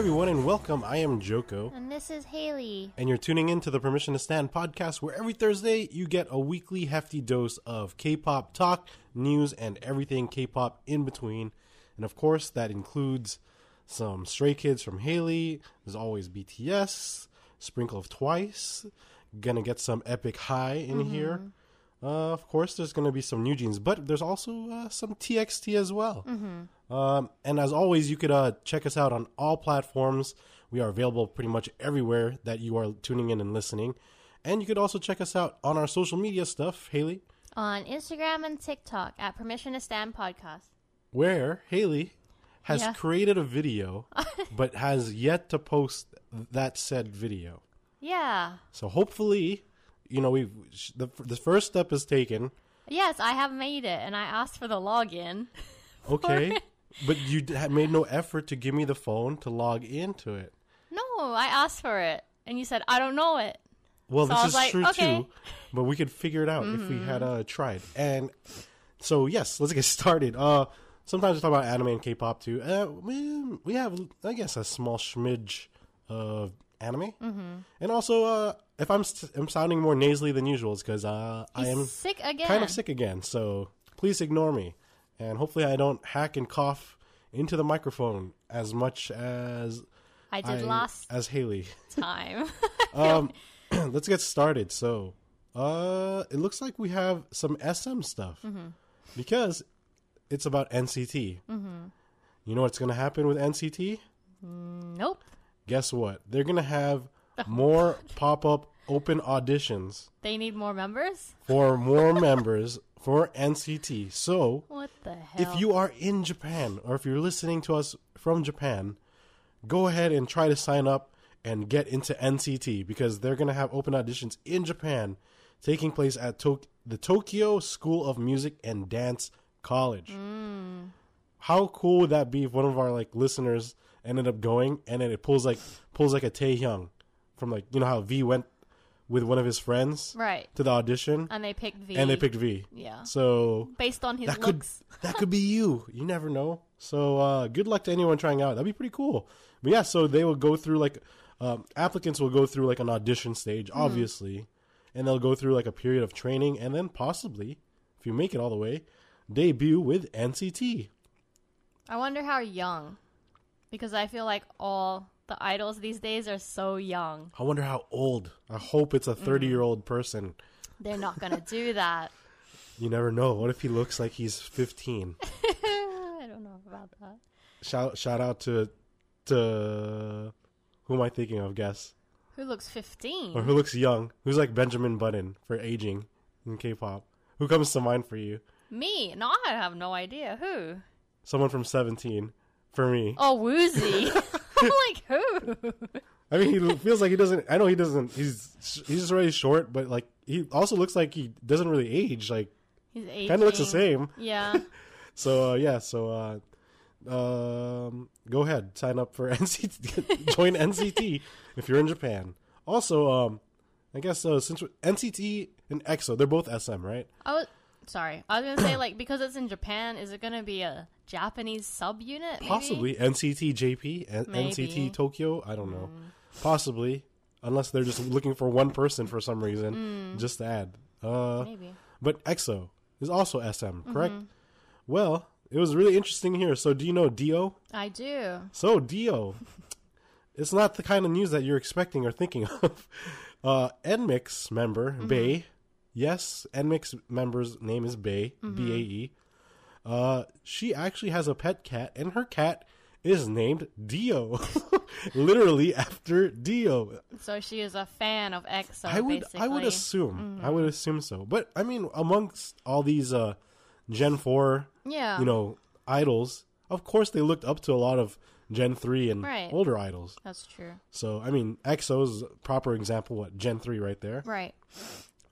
everyone, and welcome. I am Joko, And this is Haley. and you're tuning in to the Permission to Stand podcast, where every Thursday you get a weekly hefty dose of K pop talk, news, and everything K pop in between. And of course, that includes some Stray Kids from Haley, there's always BTS, Sprinkle of Twice, gonna get some Epic High in mm-hmm. here. Uh, of course, there's going to be some New Jeans, but there's also uh, some TXT as well. Um, and as always, you could uh, check us out on all platforms. We are available pretty much everywhere that you are tuning in and listening. And you could also check us out on our social media stuff, Haley, On Instagram and TikTok at Permission to Stand Podcast. where Haley has Yeah. created a video, but has yet to post that said video. Yeah. So hopefully, you know, we've the the first step is taken. Yes, I have made it, and I asked for the login. Okay, but you d- made no effort to give me the phone to log into it. No, I asked for it, and you said I don't know it. Well, So this is like, true okay. Mm-hmm. too, but we could figure it out if we had uh, tried. And so, yes, let's get started. Uh, sometimes we talk about anime and K-pop too. Uh, we, we have, I guess, a small smidge of anime, mm-hmm. and also, uh, if I'm st- I'm sounding more nasally than usual, it's because uh, I am Sick again. kind of sick again. So please ignore me, and hopefully, I don't hack and cough into the microphone as much as I did I- last as Haley. time. Um, let's get started. So, uh, it looks like we have some SM stuff Mm-hmm. because it's about NCT. Mm-hmm. You know what's going to happen with NCT? nope. Guess what? They're going to have more pop up open auditions They need more members. for more members for NCT. So, What the hell? if you are in Japan or if you're listening to us from Japan, go ahead and try to sign up and get into NCT because they're going to have open auditions in Japan taking place at Tok- the Tokyo School of Music and Dance College. Hmm. How cool would that be if one of our like listeners ended up going and then it pulls like pulls like a Taehyung from like you know how V went with one of his friends right, to the audition and they picked V. and they picked V. Yeah. So based on his that could looks. that could be you. You never know. So uh, good luck to anyone trying out. That'd be pretty cool. But yeah, so they will go through like um, applicants will go through like an audition stage, Mm-hmm. obviously, and they'll go through like a period of training, and then possibly, if you make it all the way, debut with NCT. I wonder how young, because I feel like all the idols these days are so young. I wonder how old. I hope it's a Mm-hmm. thirty-year-old person. They're not gonna do that. You never know. What if he looks like he's fifteen? I don't know about that. shout shout out to to who am I thinking of? Guess. Who looks 15? Or who looks young? Who's like Benjamin Button for aging in K-pop? Who comes to mind for you? Me? No, I have no idea. Who? Someone from Seventeen for me. Oh, Woozi. I'm like, who? I mean, he feels like he doesn't. I know he doesn't. He's he's just really short, but like he also looks like he doesn't really age. Like He's 18. kind of looks the same. Yeah. So uh, yeah, so uh, um, go ahead, sign up for NCT, join NCT if you're in Japan. Also, um, I guess uh, since NCT and EXO, they're both SM, right? I was, sorry. I was to say, like, because it's in Japan, is it to be a Japanese subunit? maybe? Possibly NCT JP Maybe. NCT Tokyo. I don't know. Possibly, unless they're just looking for one person for some reason, just to add. Uh, Maybe. but EXO is also SM, correct? Well, it was really interesting here. So, do you know Dio? I do. So, Dio, it's not the kind of news that you're expecting or thinking of. Uh, NMIXX member Bae, yes, NMIXX member's name is Bae, B A E. Uh, she actually has a pet cat, and her cat is named Dio, literally after Dio. So she is a fan of EXO, I would, basically. I would assume, I would assume so. But I mean, amongst all these uh, Gen Four, Yeah. you know, idols, of course they looked up to a lot of Gen Three and Right. older idols. That's true. So I mean, EXO's a proper example. What Gen Three right there, Right.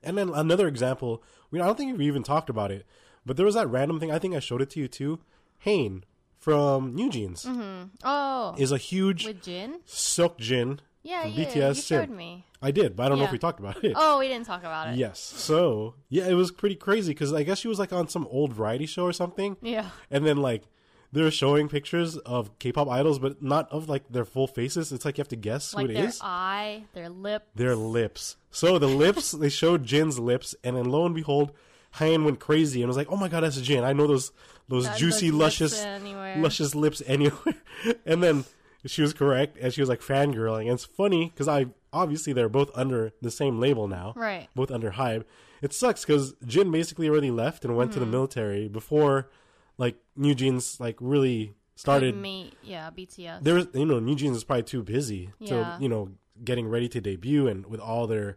And then another example. We I don't think we even talked about it, but there was that random thing. I think I showed it to you too. Hyein from New Jeans mm-hmm. Oh. is a huge with Jin? Seokjin. Yeah, from yeah. BTS you showed me. I did, but I don't know if we talked about it. Oh, we didn't talk about it. Yes. So yeah, it was pretty crazy because I guess she was like on some old variety show or something, Yeah. and then like they're showing pictures of K-pop idols, but not of like their full faces. It's like you have to guess like who it their is. eye, their lip. Their lips. So the lips, they showed Jin's lips, and then lo and behold, Hyein went crazy and was like, "Oh my god, that's Jin! I know those those That- juicy, luscious, anywhere. luscious lips anywhere." and then she was correct, and she was like fangirling. And it's funny because I obviously they're both under the same label now, Right. both under Hybe. It sucks because Jin basically already left and went to the Mm-hmm. military before, like New Jeans like really started. Me, yeah, BTS. There was, you know, New Jeans is probably too busy Yeah. to, you know, getting ready to debut and with all their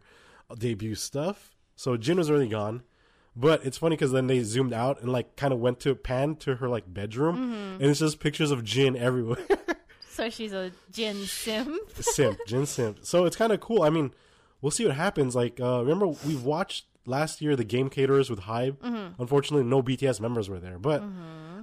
debut stuff. So Jin was already gone. But it's funny because then they zoomed out and like kind of went to pan to her like bedroom, Mm-hmm. and it's just pictures of Jin everywhere. so she's a Jin sim. simp, Jin simp. So it's kind of cool. I mean, we'll see what happens. Like, uh, remember we've watched last year the game caterers with Hybe. Mm-hmm. Unfortunately, no BTS members were there. But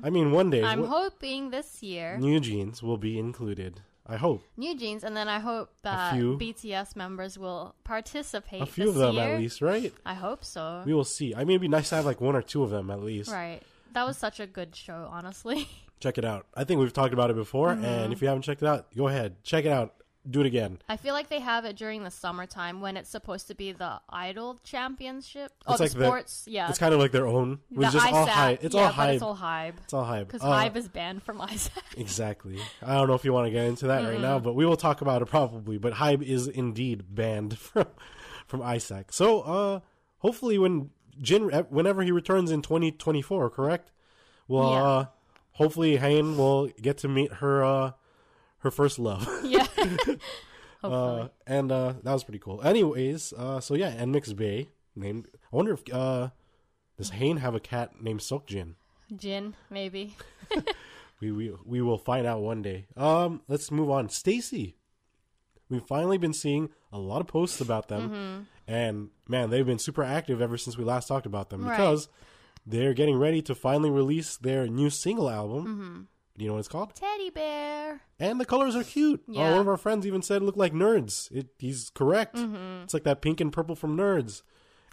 I mean, one day I'm what- hoping this year New Jeans will be included. I hope New Jeans, and then I hope that few. BTS members will participate. a few this of them year. at least, right? I hope so. We will see. I mean, it'd be nice to have like one or two of them at least. Right. That was such a good show, honestly. Check it out. I think we've talked about it before, Mm-hmm. and if you haven't checked it out, go ahead, check it out. Do it again. I feel like they have it during the summertime when it's supposed to be the Idol Championship. Oh, It's the like the- sports. yeah. It's kind of like their own. the It's just all Hybe. It's yeah, all Hybe. It's all Hybe. It's all Hybe. Because Uh, Hybe is banned from ISAC. Exactly. I don't know if you want to get into that right now, but we will talk about it probably. But Hybe is indeed banned from from ISAC. So uh hopefully when Jin whenever he returns in 2024, correct? Well, Yeah. uh hopefully Hyein will get to meet her uh her first love. yeah. uh and uh that was pretty cool. Anyways, uh so yeah, and Mix Bae named I wonder if uh does Hyein have a cat named Seokjin? Jin, maybe. We, we we will find out one day. Um, let's move on. STAYC, we've finally been seeing a lot of posts about them, Mm-hmm. and man, they've been super active ever since we last talked about them Right. because they're getting ready to finally release their new single album. Mm-hmm. Do you know what it's called? Teddy bear. And the colors are cute. Yeah. one of our friends even said it looked like Nerds. It, he's correct. Mm-hmm. It's like that pink and purple from Nerds.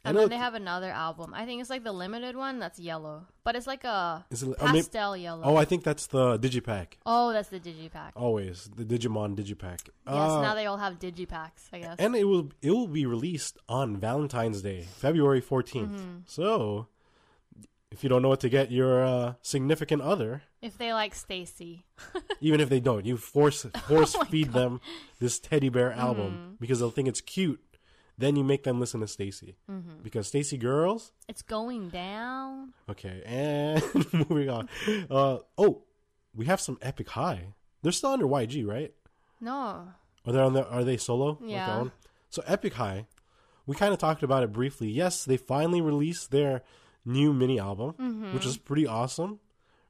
And I then they have another album. I think it's like the limited one that's yellow. But it's like a it- oh, maybe- pastel yellow. oh, I think that's the Digipack. Oh, that's the Digipack. Always the Digimon Digipack. yes, Uh, now they all have Digipacks, I guess. and it will it will be released on Valentine's Day, February 14th. Mm-hmm. So, if you don't know what to get your uh, significant other, if they like STAYC. even if they don't, you force force Oh feed them this teddy bear album because they'll think it's cute. Then you make them listen to STAYC Mm-hmm. because STAYC girls. It's going down. Okay, and moving on. Uh, oh, we have some Epic High. They're still under YG, right? No. Are they on the, Are they solo? like Yeah. own? So Epic High, we kind of talked about it briefly. Yes, they finally released their new mini album, Mm-hmm. which is pretty awesome.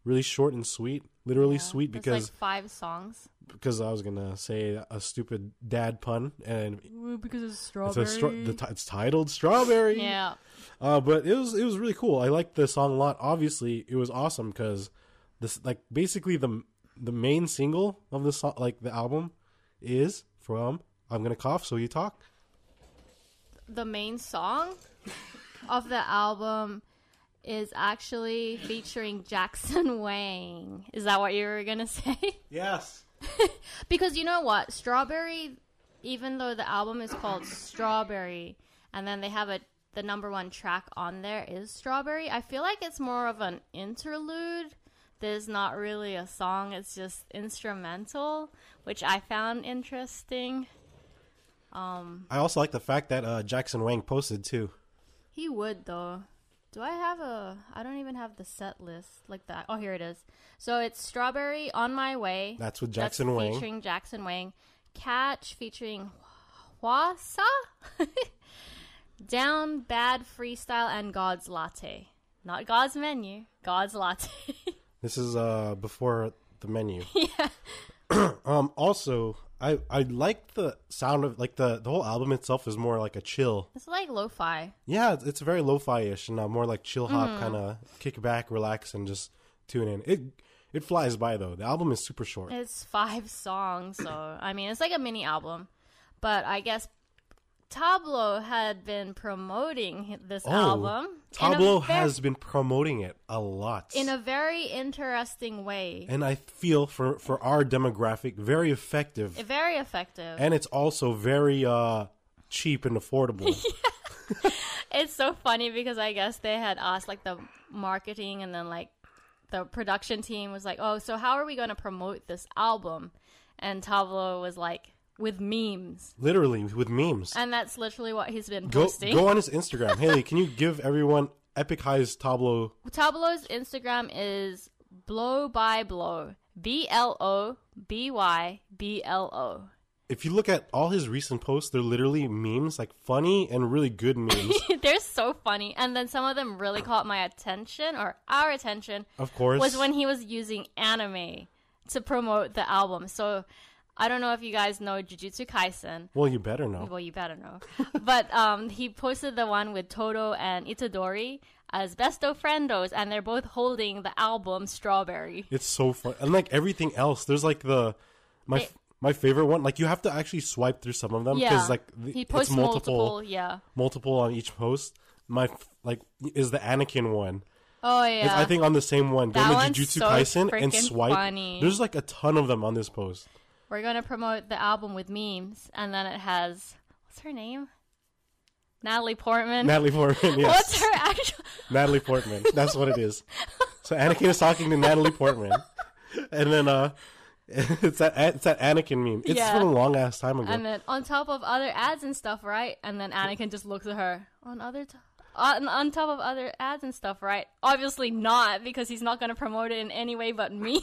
Really short and sweet. Literally Yeah. sweet because like five songs. because I was gonna say a stupid dad pun and Because it's it's strawberry. a stra- the t- it's titled Strawberry. yeah. Uh, but it was it was really cool. I liked the song a lot. Obviously, it was awesome because this like basically the the main single of the song, like the album, is from "I'm Gonna Cough So You Talk." The main song of the album is actually featuring Jackson Wang. Is that what you were going to say? Yes. Because you know what? Strawberry, even though the album is called Strawberry, and then they have a the number one track on there is Strawberry, I feel like it's more of an interlude. There's not really a song, it's just instrumental, which I found interesting. Um, I also like the fact that uh, Jackson Wang posted too. he would though. Do I have a? I don't even have the set list like that. Oh, here it is. So it's Strawberry on My Way. That's with Jackson Wang. featuring Jackson Wang. Catch featuring Hwasa. Down Bad Freestyle and God's Latte. Not God's Menu. God's Latte. This is uh before the menu. Yeah. um. Also, I I like the sound of like the the whole album itself is more like a chill. it's like lo-fi. Yeah, it's, it's very lo-fi ish and uh, more like chill hop Mm-hmm. kind of kick back, relax, and just tune in. It it flies by though. The album is super short. It's five songs, so I mean it's like a mini album. But I guess Tablo had been promoting this Oh, album. a Tablo has been promoting it a lot. in a very interesting way. and I feel for for our demographic very effective. Very effective. and it's also very uh cheap and affordable. it's so funny because I guess they had asked like the marketing and then like the production team was like, "Oh, so how are we going to promote this album?" And Tablo was like, "With memes." Literally with memes. And that's literally what he's been Go posting. go on his Instagram. Haley, can you give everyone Epic High's Tablo? Tablo's Instagram is blow by blow. B L O B Y B L O. If you look at all his recent posts, they're literally memes, like funny and really good memes. They're so funny. And then some of them really caught my attention or our attention Of course. was when he was using anime to promote the album. So I don't know if you guys know Jujutsu Kaisen. well, you better know. Well, you better know. but um, he posted the one with Todo and Itadori as besto friendos, and they're both holding the album Strawberry. It's so fun. And like everything else, there's like the my They- my favorite one. Like you have to actually swipe through some of them Yeah, because like the, he it's multiple, multiple. Yeah. multiple on each post. My f- like is the Anakin one. Oh It's, yeah. I think on the same one. Go That to one's Jujutsu so Kaisen and swipe. funny. There's like a ton of them on this post. We're gonna promote the album with memes, and then it has what's her name? Natalie Portman. Natalie Portman. Yes. What's her actual? Natalie Portman. That's what it is. So Anakin is talking to Natalie Portman, and then uh, it's that it's that Anakin meme. It's Yeah. from a long ass time ago. And then on top of other ads and stuff, right? And then Anakin just looks at her on other. T- on, on top of other ads and stuff, right? Obviously not, because he's not going to promote it in any way but me.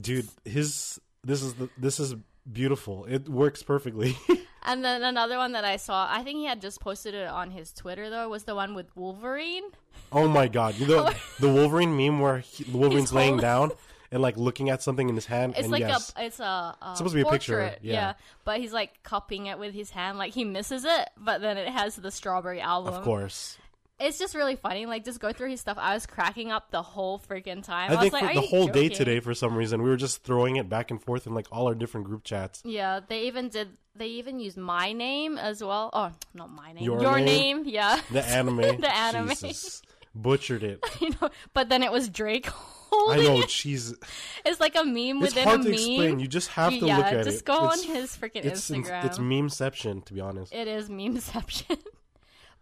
Dude, his this is the this is beautiful. It works perfectly. and then another one that I saw, I think he had just posted it on his Twitter though, was the one with Wolverine. oh my god, you know the Wolverine meme where he, the Wolverine's laying down and like looking at something in his hand. It's and like yes, a, it's a, a supposed to be a picture, portrait, yeah. But he's like cupping it with his hand, like he misses it, but then it has the strawberry album. of course. It's just really funny. Like just go through his stuff. I was cracking up the whole freaking time. I, was think like, the whole day today, for some reason, we were just throwing it back and forth in like all our different group chats. Yeah, they even did. They even used my name as well. Oh, not my name. Your Your, name? name? Yeah. The anime, The anime. Jesus. butchered it. you know, but then it was Drake I know, she's. It's like a meme It's within hard a to meme. explain. You just have to yeah, look at just it. go It's- on his freaking it's Instagram. it's memeception, to be honest. It is memeception.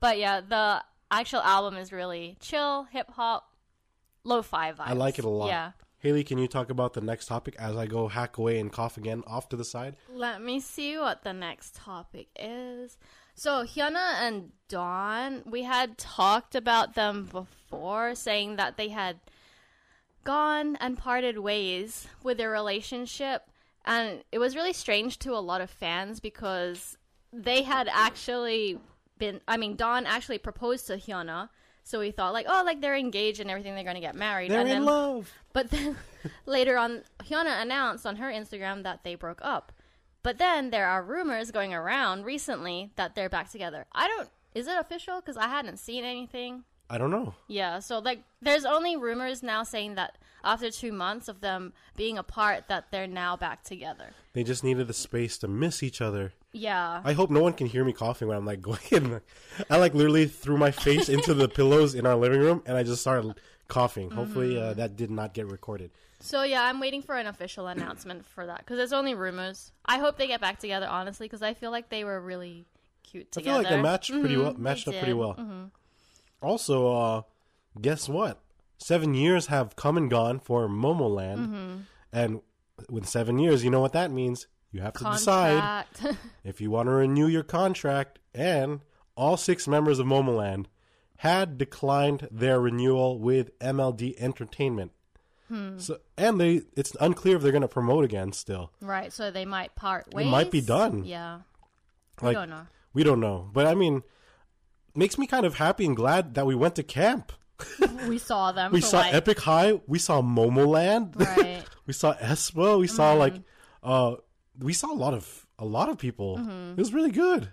but yeah, the actual album is really chill, hip hop, lo-fi vibes. I like it a lot. Yeah. Haley, can you talk about the next topic as I go hack away and cough again off to the side? Let me see what the next topic is. So Hyuna and Dawn, we had talked about them before, saying that they had gone and parted ways with their relationship, and it was really strange to a lot of fans because they had actually been. I mean, Dawn actually proposed to Hyuna, so we thought like, oh, like they're engaged and everything, they're gonna get married. They're and in then, love. but then later on, Hyuna announced on her Instagram that they broke up. But then there are rumors going around recently that they're back together. I don't. Is it official? Because I hadn't seen anything. I don't know. Yeah. So like, there's only rumors now saying that after two months of them being apart, that they're now back together. They just needed the space to miss each other. Yeah. I hope no one can hear me coughing when I'm like going. in. I like literally threw my face into the pillows in our living room and I just started coughing. Hopefully Mm-hmm. uh, that did not get recorded. So yeah, I'm waiting for an official announcement for that because it's only rumors. I hope they get back together, honestly, because I feel like they were really cute I feel like they matched pretty well. Mhm, Matched up pretty well. Mhm. Also, uh, guess what? Seven years have come and gone for Momoland, Mm-hmm. and with seven years, you know what that means. You have to decide if you want to renew your contract. And all six members of Momoland had declined their renewal with MLD Entertainment. Hmm. So, and they it's unclear if they're going to promote again. Still, right. So they might part ways. It might be done. Yeah. like I don't know. we don't know. But I mean, makes me kind of happy and glad that we went to camp. We saw them. We saw like, Epic High. We saw Momoland. Right. we saw aespa. We saw like, uh, we saw a lot of a lot of people. It was really good.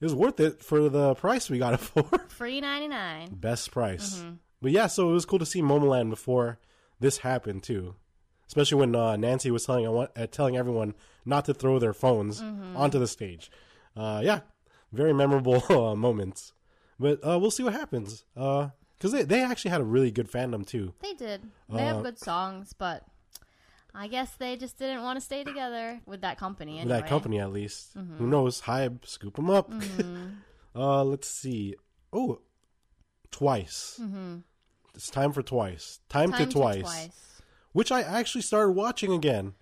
It was worth it for the price we got it for. Free ninety nine. Best price. But yeah, so it was cool to see Momoland before this happened too. Especially when uh, Nancy was telling uh, telling everyone not to throw their phones onto the stage. Uh, yeah, very memorable uh, moments. But uh, we'll see what happens. Because they they actually had a really good fandom too. They did. They Uh, have good songs, but I guess they just didn't want to stay together with that company. Anyway. That company, at least. Who knows? Hybe, scoop them up. uh, let's see. Oh, twice. It's time for twice. Time, Time to twice, which I actually started watching again.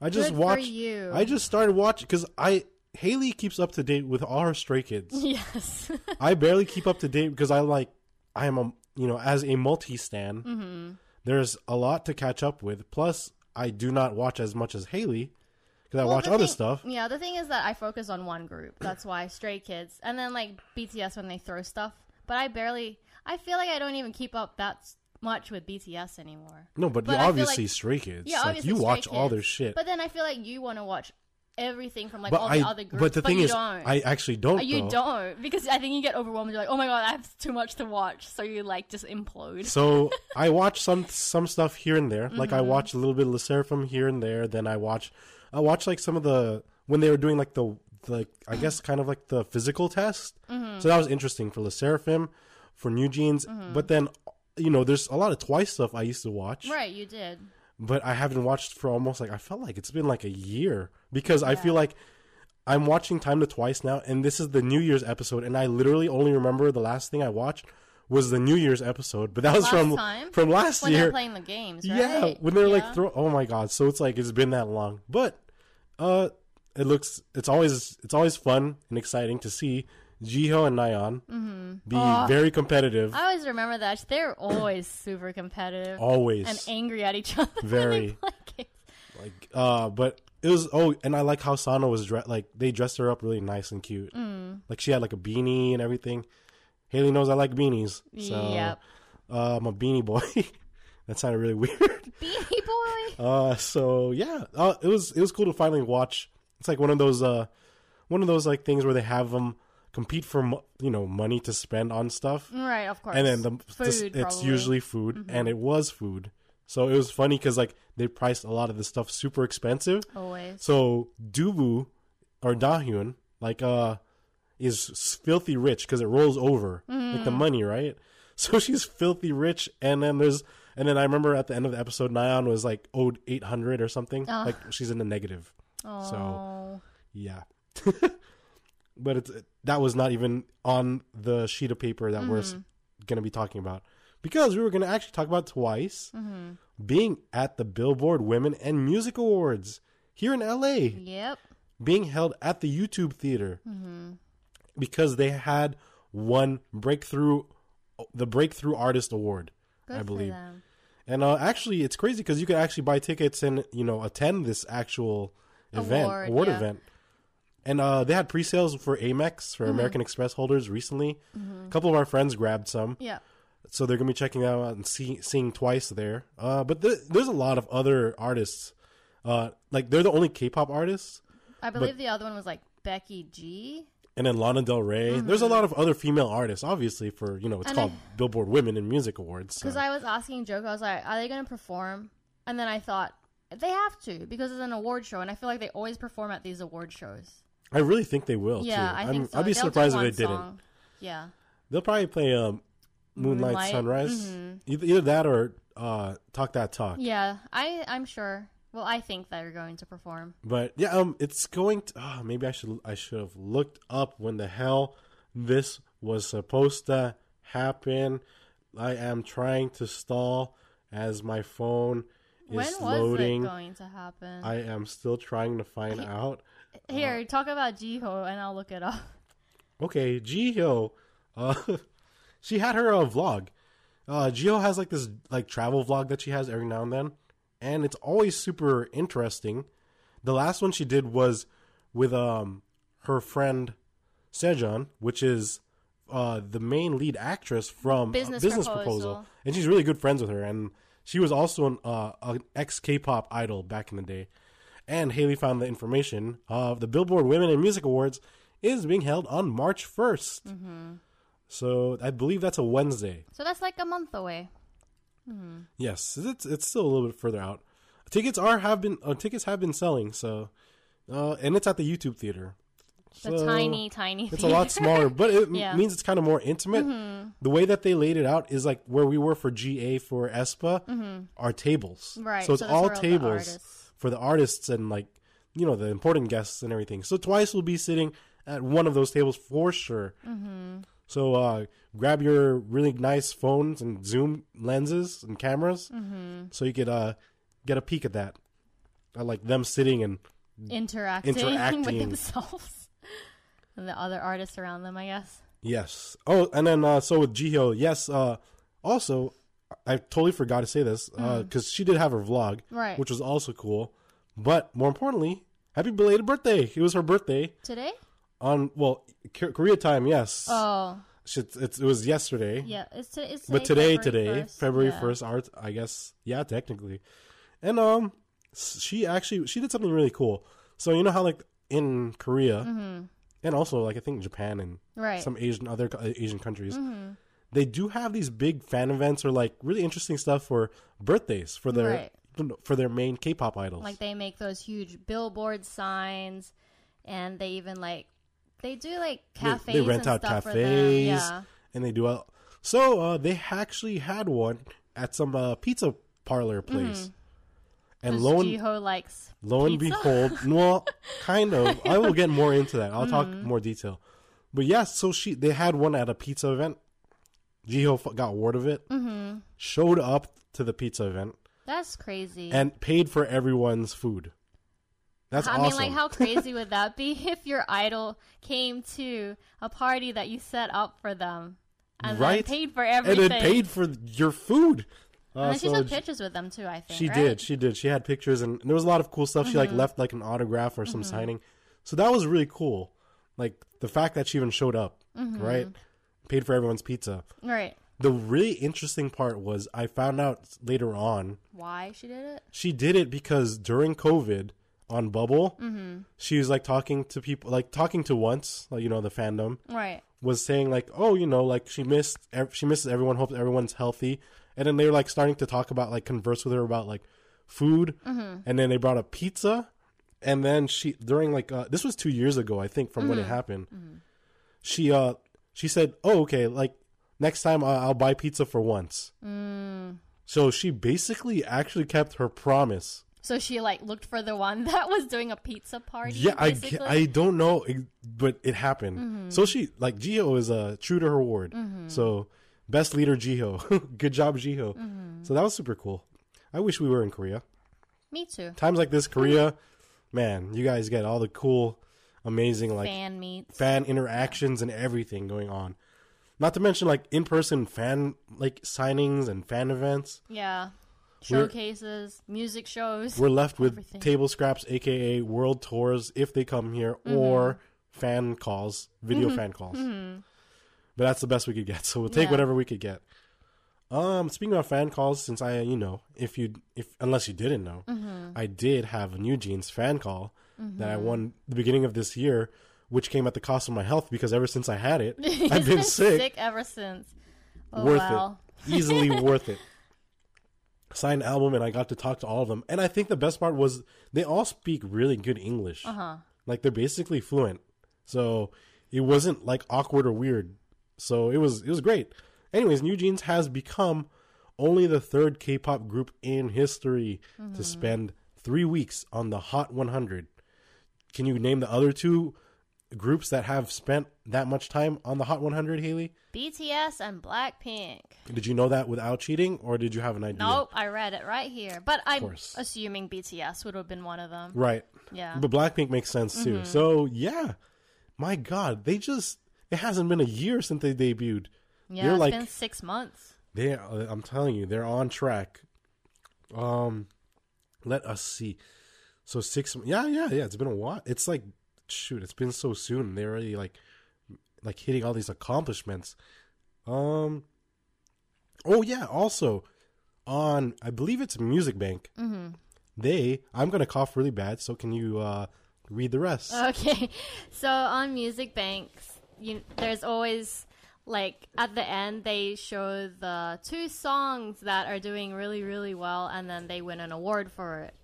I just Good watched. you. I just started watching because I Haley keeps up to date with all her Stray Kids. Yes. I barely keep up to date because I like I am a you know as a multi stan. Mm-hmm. There's a lot to catch up with. Plus, I do not watch as much as Haley because I Well, watch other thing- stuff. Yeah, the thing is that I focus on one group. That's why Stray Kids, and then like BTS when they throw stuff. But I barely. I feel like I don't even keep up that much with BTS anymore. No, but, But you obviously like- Stray Kids. Yeah, like obviously you Stray watch all Kids. their shit. But then I feel like you want to watch everything from like But all I the other groups. but the thing you is don't. I actually don't. Uh, you though. don't because I think you get overwhelmed. You're like, oh my god, I have too much to watch, so you like just implode. So I watch some some stuff here and there. Like I Mm-hmm. watch a little bit of LE SSERAFIM here and there. Then I watch I watch like some of the when they were doing like the the I guess kind of like the physical test. Mm-hmm. So that was interesting for LE SSERAFIM, for New Jeans. But then you know there's a lot of Twice stuff I used to watch, Right, you did. But I haven't watched for almost like I felt like it's been like a year because I feel like. I'm watching Time to Twice now, and this is the New Year's episode, and I literally only remember the last thing I watched was the New Year's episode, but that was Last from time? from last When year. playing the games, right? Yeah, when they're Yeah. like throw. Oh my god! So it's like it's been that long, but uh, it looks it's always it's always fun and exciting to see Jihyo and Nayeon be Oh. very competitive. I always remember that they're always super competitive always and angry at each other. Very. like uh, but it was oh, and I like how Sana was dressed. like they dressed her up really nice and cute. Mm. Like she had like a beanie and everything. Haley knows I like beanies, so Yep. uh, I'm a beanie boy. that sounded really weird. Beanie Boy. Uh, so yeah, uh, it was it was cool to finally watch. It's like one of those uh, one of those like things where they have them compete for you know money to spend on stuff, Right, of course. and then the, Food, it's. Mm-hmm. usually food, and it was food. So it was funny because like they priced a lot of the stuff super expensive. always. So Dubu or Dahyun like uh is filthy rich because it rolls over like the Mm. money, right? So she's filthy rich, and then there's and then I remember at the end of the episode, Nayeon was like owed eight hundred or something. Oh. Like she's in the negative. Oh, So Yeah, but it's that was not even on the sheet of paper that we're Mm-hmm. s- gonna be talking about because we were gonna actually talk about twice Mm-hmm. being at the Billboard Women and Music Awards here in LA yep. being held at the YouTube Theater Mm-hmm. because they had won breakthrough, the Breakthrough Artist Award, Good I believe. And uh, actually, it's crazy because you can actually buy tickets and you know attend this actual event, Award, award yeah. event. And uh, they had pre-sales for Amex Mm-hmm. for American Express holders recently. A couple of our friends grabbed some, Yeah. so they're gonna be checking out and see, seeing twice there. Uh, but th- there's a lot of other artists. Uh, like they're the only K-pop artists. I believe the other one was like Becky G. and then Lana Del Rey. There's a lot of other female artists, obviously, for you know it's Mm-hmm. And called I- Billboard Women in Music Awards. so- Because I was asking Joko, I was like, are they going to perform? And then I thought, they have to because it's an award show, and I feel like they always perform at these award shows. I really think they will. yeah, too. I I'm- think so. I'd be They'll surprised if they didn't. Yeah. They'll probably play um, Moonlight, Moonlight, Sunrise. mhm. Either, either that or uh, Talk That Talk. Yeah, I, I'm sure. Well, I think they're going to perform. But yeah, um, it's going to. Oh, maybe I should I should have looked up when the hell this was supposed to happen. I am trying to stall as my phone is when was loading. it going to happen? I am still trying to find out. Here, talk about Jihyo, and I'll look it up. Okay, Jihyo, uh, she had her uh, vlog. Uh, Jihyo has like this like travel vlog that she has every now and then, and it's always super interesting. The last one she did was with um her friend Sejeong, which is uh the main lead actress from uh, Business Business Proposal. Proposal, and she's really good friends with her, and she was also an uh, an ex K-pop idol back in the day. And Haley found the information of the Billboard Women in Music Awards is being held on March 1st. Mm-hmm. So I believe that's a Wednesday. So that's like a month away. Yes, it's it's still a little bit further out. Tickets are have been uh, tickets have been selling. So, uh, and it's at the YouTube theater. The So, tiny, tiny. It's a lot smaller, but it Yeah. Mm-hmm. means it's kind of more intimate. The way that they laid it out is like where we were for GA for aespa, are tables. Mm-hmm. Right. So it's that's all tables for the artists and like you know the important guests and everything. So twice will be sitting at one of those tables for sure. Mm-hmm. So uh, grab your really nice phones and zoom lenses and cameras, Mm-hmm. so you could uh, get a peek at that. I like them sitting and interacting, Interacting. with themselves and the other artists around them. I guess. Yes. Oh, and then uh, so with Jihyo, yes. Uh, also, I totally forgot to say this because she did have her vlog, Right. which was also cool. But more importantly, happy belated birthday! It was her birthday Today? on well K- Korea time. Yes, Oh, She- it's, it was yesterday. yeah. It's, to, it's But today, February today, 1st. February Yeah. first, art. I guess, yeah, technically, and um, she actually she did something really cool. So you know how like in Korea, and also like I think Japan and Mm-hmm. Right. some Asian other Asian countries, Mm-hmm. They do have these big fan events or like really interesting stuff for birthdays for their Right. for their main K-pop idols. Like they make those huge billboard signs, and they even like they do like cafes. they, rent and out stuff for them. cafes Yeah. and they do a, so uh, they actually had one at some uh, pizza parlor place. And lo and, Jihyo likes lo and pizza. behold, well, kind of. I will get more into that. I'll talk Mm-hmm. more detail. But yeah, so she they had one at a pizza event. Jihyo got word of it, Mm-hmm. showed up to the pizza event, That's crazy. and paid for everyone's food. That's I awesome. mean, like, how crazy would that be if your idol came to a party that you set up for them and Right. paid for and everything? it paid for your food. Uh, And then she took pictures with them too. I think She right? did. She did. She had pictures, and there was a lot of cool stuff. She like Mm-hmm. left like an autograph or some signing. So that was really cool. Like the fact that she even showed up, Mm-hmm. right? Paid for everyone's pizza. Right. The really interesting part was I found out later on Why she did it? she did it because during COVID on Bubble, Mm-hmm. she was like talking to people, like talking to once, like you know the fandom Right. was saying like, oh, you know, like she missed, she misses everyone, hopes everyone's healthy, and then they were like starting to talk about like converse with her about like food, and then they brought up pizza, and then she during like uh, this was two years ago, I think, from when it happened, she uh she said, oh, okay, like next time uh, I'll buy pizza for once. So she basically actually kept her promise. So she like looked for the one that was doing a pizza party. Yeah, I, basically? Mm-hmm. I don't know, but it happened. So she like Jihyo is uh, true to her word. So best leader Jihyo, good job Jihyo. Mm-hmm. So that was super cool. I wish we were in Korea. Me too. Times like this, Korea, man, you guys get all the cool, amazing like Fan meets. fan interactions and everything going on. Not to mention like in person fan like signings and fan events. yeah. We're- Showcases, music shows. We're left with Everything. table scraps, aka world tours, if they come here, Mm-hmm. or fan calls, video fan calls. But that's the best we could get, so we'll take Yeah. whatever we could get. Um, speaking of fan calls, since I, you know, if you, if unless you didn't know, Mm-hmm. I did have a New Jeans fan call that I won the beginning of this year, which came at the cost of my health because ever since I had it, I've been sick. ever since. Oh, worth wow. it, easily worth it. Signed album, and I got to talk to all of them. And I think the best part was they all speak really good English. Uh-huh. Like they're basically fluent, so it wasn't like awkward or weird. So it was it was great. Anyways, New Jeans has become only the third K-pop group in history Mm-hmm. to spend three weeks on the Hot 100. Can you name the other two groups that have spent that much time on the Hot 100, Haley? BTS and Blackpink. Did you know that without cheating, or did you have an idea? Nope, I read it right here. But I'm assuming BTS would have been one of them. Right. Yeah. Mm-hmm. But Blackpink makes sense too. So yeah, my God, they just it hasn't been a year since they debuted. Yeah, They're it's like been six months. they. I'm telling you, they're on track. Um, let us see. So six. Yeah, yeah, yeah. It's been a while. It's like shoot. It's been so soon. They're already like like hitting all these accomplishments. Um. Oh yeah. Also, on I believe it's Music Bank. Mm-hmm. They. I'm gonna cough really bad. So can you uh read the rest? Okay, so on Music Banks, you, there's always like at the end they show the two songs that are doing really really well, and then they win an award for it.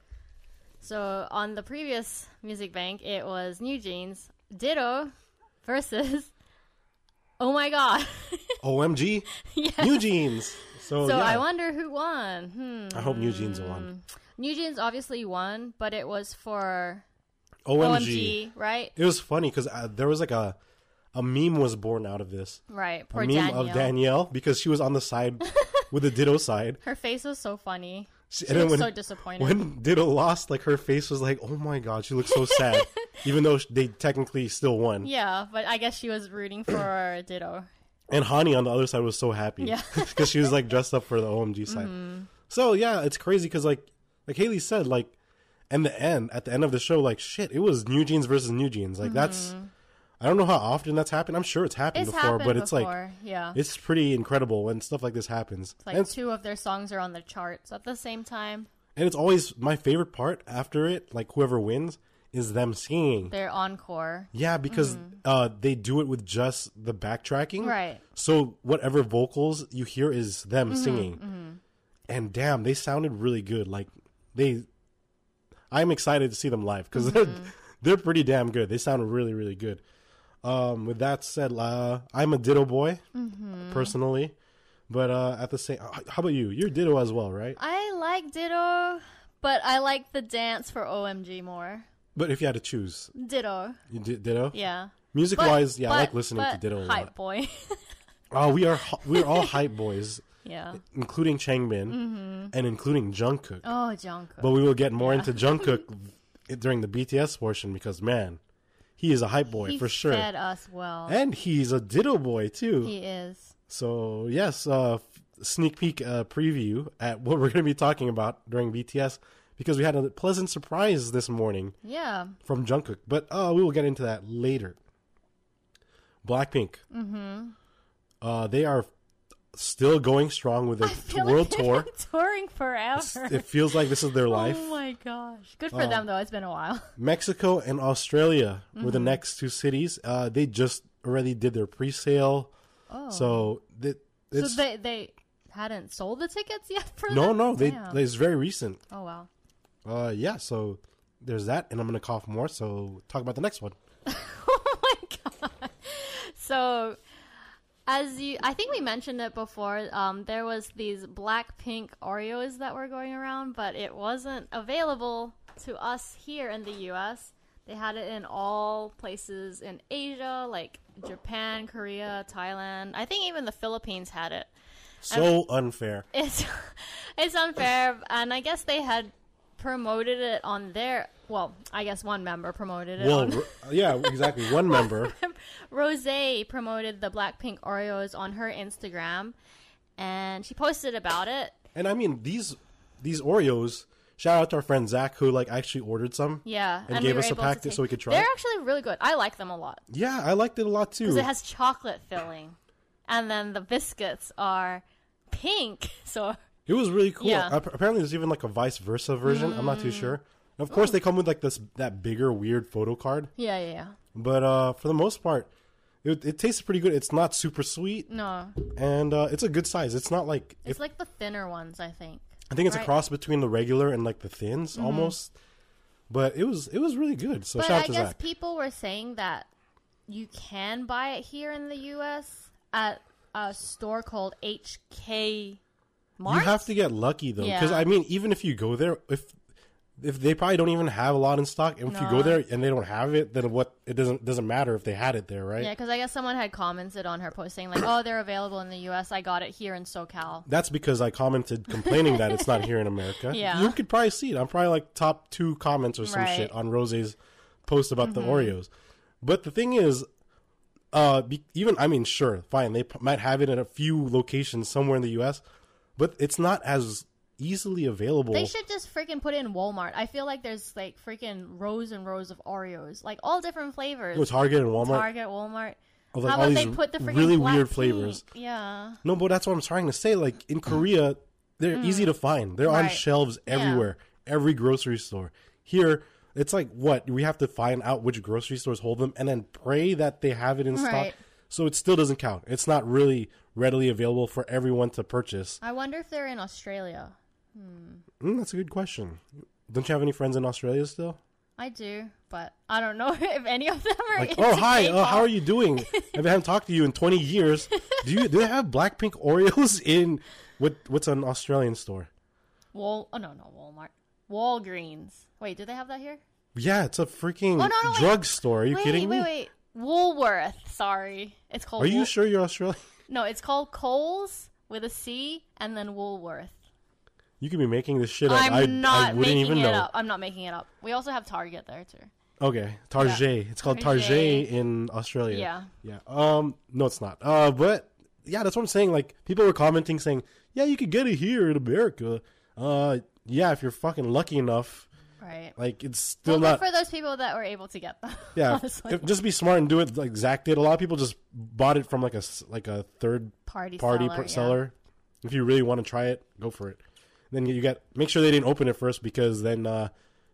So on the previous Music Bank, it was New Jeans. Ditto versus. Oh my god. OMG, yeah. New Jeans. So, So yeah. I wonder who won. Hmm. I hope New Jeans won. New Jeans obviously won, but it was for OMG. OMG, right? It was funny because uh, there was like a a meme was born out of this. Right. Poor a meme Danielle. of Danielle because she was on the side with the Ditto side. Her face was so funny. She, She when, so disappointed. when Ditto lost, like her face was like, "Oh my god," she looked so sad, even though they technically still won. yeah, but I guess she was rooting for Ditto. And Hani on the other side was so happy, Yeah. because she was like dressed up for the OMG side. Mm-hmm. So yeah, it's crazy because like like Haley said, like in the end, at the end of the show, like shit, it was New Jeans versus New Jeans. Like that's I don't know how often that's happened. I'm sure it's happened Mm-hmm. It's before, happened but it's like yeah. it's pretty incredible when stuff like this happens. It's like and, two of their songs are on the charts at the same time. and it's always my favorite part after it, like whoever wins, is them singing. Their encore. Yeah, because uh, they do it with just the backtracking. Mm-hmm. Right. So whatever vocals you hear is them Mm-hmm, singing. And damn, they sounded really good. Like they I'm excited to see them live because Mm-hmm. they're they're pretty damn good. They sound really, really good. Um, with that said, uh, I'm a Ditto boy Mm-hmm. personally, but uh, at the same, how about you? You're Ditto as well, right? I like Ditto, but I like the dance for OMG more. But if you had to choose, Ditto. you did Ditto. Yeah. Music But- wise, yeah, I like listening to but Ditto a Hype lot. boy. Oh, we are we're all hype boys, yeah. including Changbin Mm-hmm. and including Jungkook. Oh, Jungkook. But we will get more into Jungkook during the BTS portion because man, he is a hype boy he for sure, fed us well. and he's a Ditto boy too. he is. So yes, uh, sneak peek uh, preview at what we're going to be talking about during BTS because we had a pleasant surprise this morning Yeah. from Jungkook, but uh, we will get into that later. Blackpink, mm-hmm. uh, they are still going strong with their feel world like tour. been touring forever. It feels like this is their life. Oh my gosh. Good for Uh, them though. It's been a while. Mexico and Australia were Mm-hmm. the next two cities. Uh, they just already did their pre-sale, Oh. so th- So they they hadn't sold the tickets yet for no, them? no. They Damn. it's very recent. Oh wow. Uh, yeah. So there's that, and I'm gonna cough more. So talk about the next one. oh my god. So as you I think we mentioned it before, um, there was these Blackpink Oreos that were going around, but it wasn't available to us here in the US. They had it in all places in Asia, like Japan, Korea, Thailand. I think even the Philippines had it. So unfair. It's it's unfair, and I guess they had promoted it on their. Well, I guess one member promoted it. Well, on, yeah, exactly. One member. Rose promoted the Blackpink Oreos on her Instagram, and she posted about it. And I mean these these Oreos. Shout out to our friend Zach who like actually ordered some. Yeah, And we gave were us a pack so we could try They're it? actually really good. I like them a lot Yeah, I liked it a lot too. because it has chocolate filling, and then the biscuits are pink. So It was really cool. Yeah. Mm. Apparently, there's even like a vice versa version. I'm not too sure. And of course, they come with like this that bigger weird photo card. yeah, yeah, yeah. But uh, for the most part, it, it tastes pretty good. It's not super sweet, No, and uh, it's a good size. It's not like it's if, like the thinner ones, I think. I think it's a cross between the regular and like the thins almost. But it was it was really good. So But shout I out to guess Zach. people were saying that you can buy it here in the U.S. at a store called HK You have to get lucky though, because Yeah. I mean, even if you go there, if if they probably don't even have a lot in stock, and if you go there and they don't have it, then what? It doesn't doesn't matter if they had it there, right? Yeah, because I guess someone had commented on her post saying like, "Oh, they're available in the U.S. I got it here in SoCal." That's because I commented complaining that it's not here in America. Yeah. You could probably see it. I'm probably like top two comments or some Right. Mm-hmm. shit on Rose's post about the Oreos. But the thing is, uh, be, even, I mean, sure, fine. They p- might have it in a few locations somewhere in the U.S., but it's not as easily available. They should just freaking put it in Walmart. I feel like there's like freaking rows and rows of Oreos, like all different flavors. Go Target and Walmart. Target, Walmart. of, like, How about they put the freaking really weird tea? flavors. Yeah. No, but that's what I'm trying to say. Like in Korea, they're easy to find. They're on Mm. Right. shelves Yeah. everywhere, every grocery store. Here, it's like what we have to find out which grocery stores hold them, and then pray that they have it in stock. So it still doesn't count. It's not really readily available for everyone to purchase. I wonder if they're in Australia. Mm, that's a good question. Don't you have any friends in Australia still? I do, but I don't know if any of them are. Like, oh hi, uh, how are you doing? I haven't talked to you in twenty years. Do you do they have Blackpink Oreos in what what's an Australian store? Wal? Oh no, no Walmart. Walgreens. Wait, do they have that here? Yeah, it's a freaking Oh, no, no, drugstore. Are you wait, kidding wait, me? wait. Woolworth. Sorry, it's called. Are you Wool- sure you're Australian? No, it's called Coles with a C and then Woolworth. You could be making this shit up. I'm I, not I wouldn't making even it know. up. I'm not making it up. We also have Target there too. Okay, Target. It's called Target Target. in Australia. Yeah. Yeah. Um. No, it's not. Uh. But yeah, that's what I'm saying. Like people were commenting saying, "Yeah, you could get it here in America." Uh. Yeah, if you're fucking lucky enough. Right. Like it's still Well, not. for those people that were able to get them. Yeah, if- just be smart and do it like Zach did. A lot of people just bought it from like a like a third party party seller. per- yeah. If you really want to try it, go for it. Then you get make sure they didn't open it first because then uh,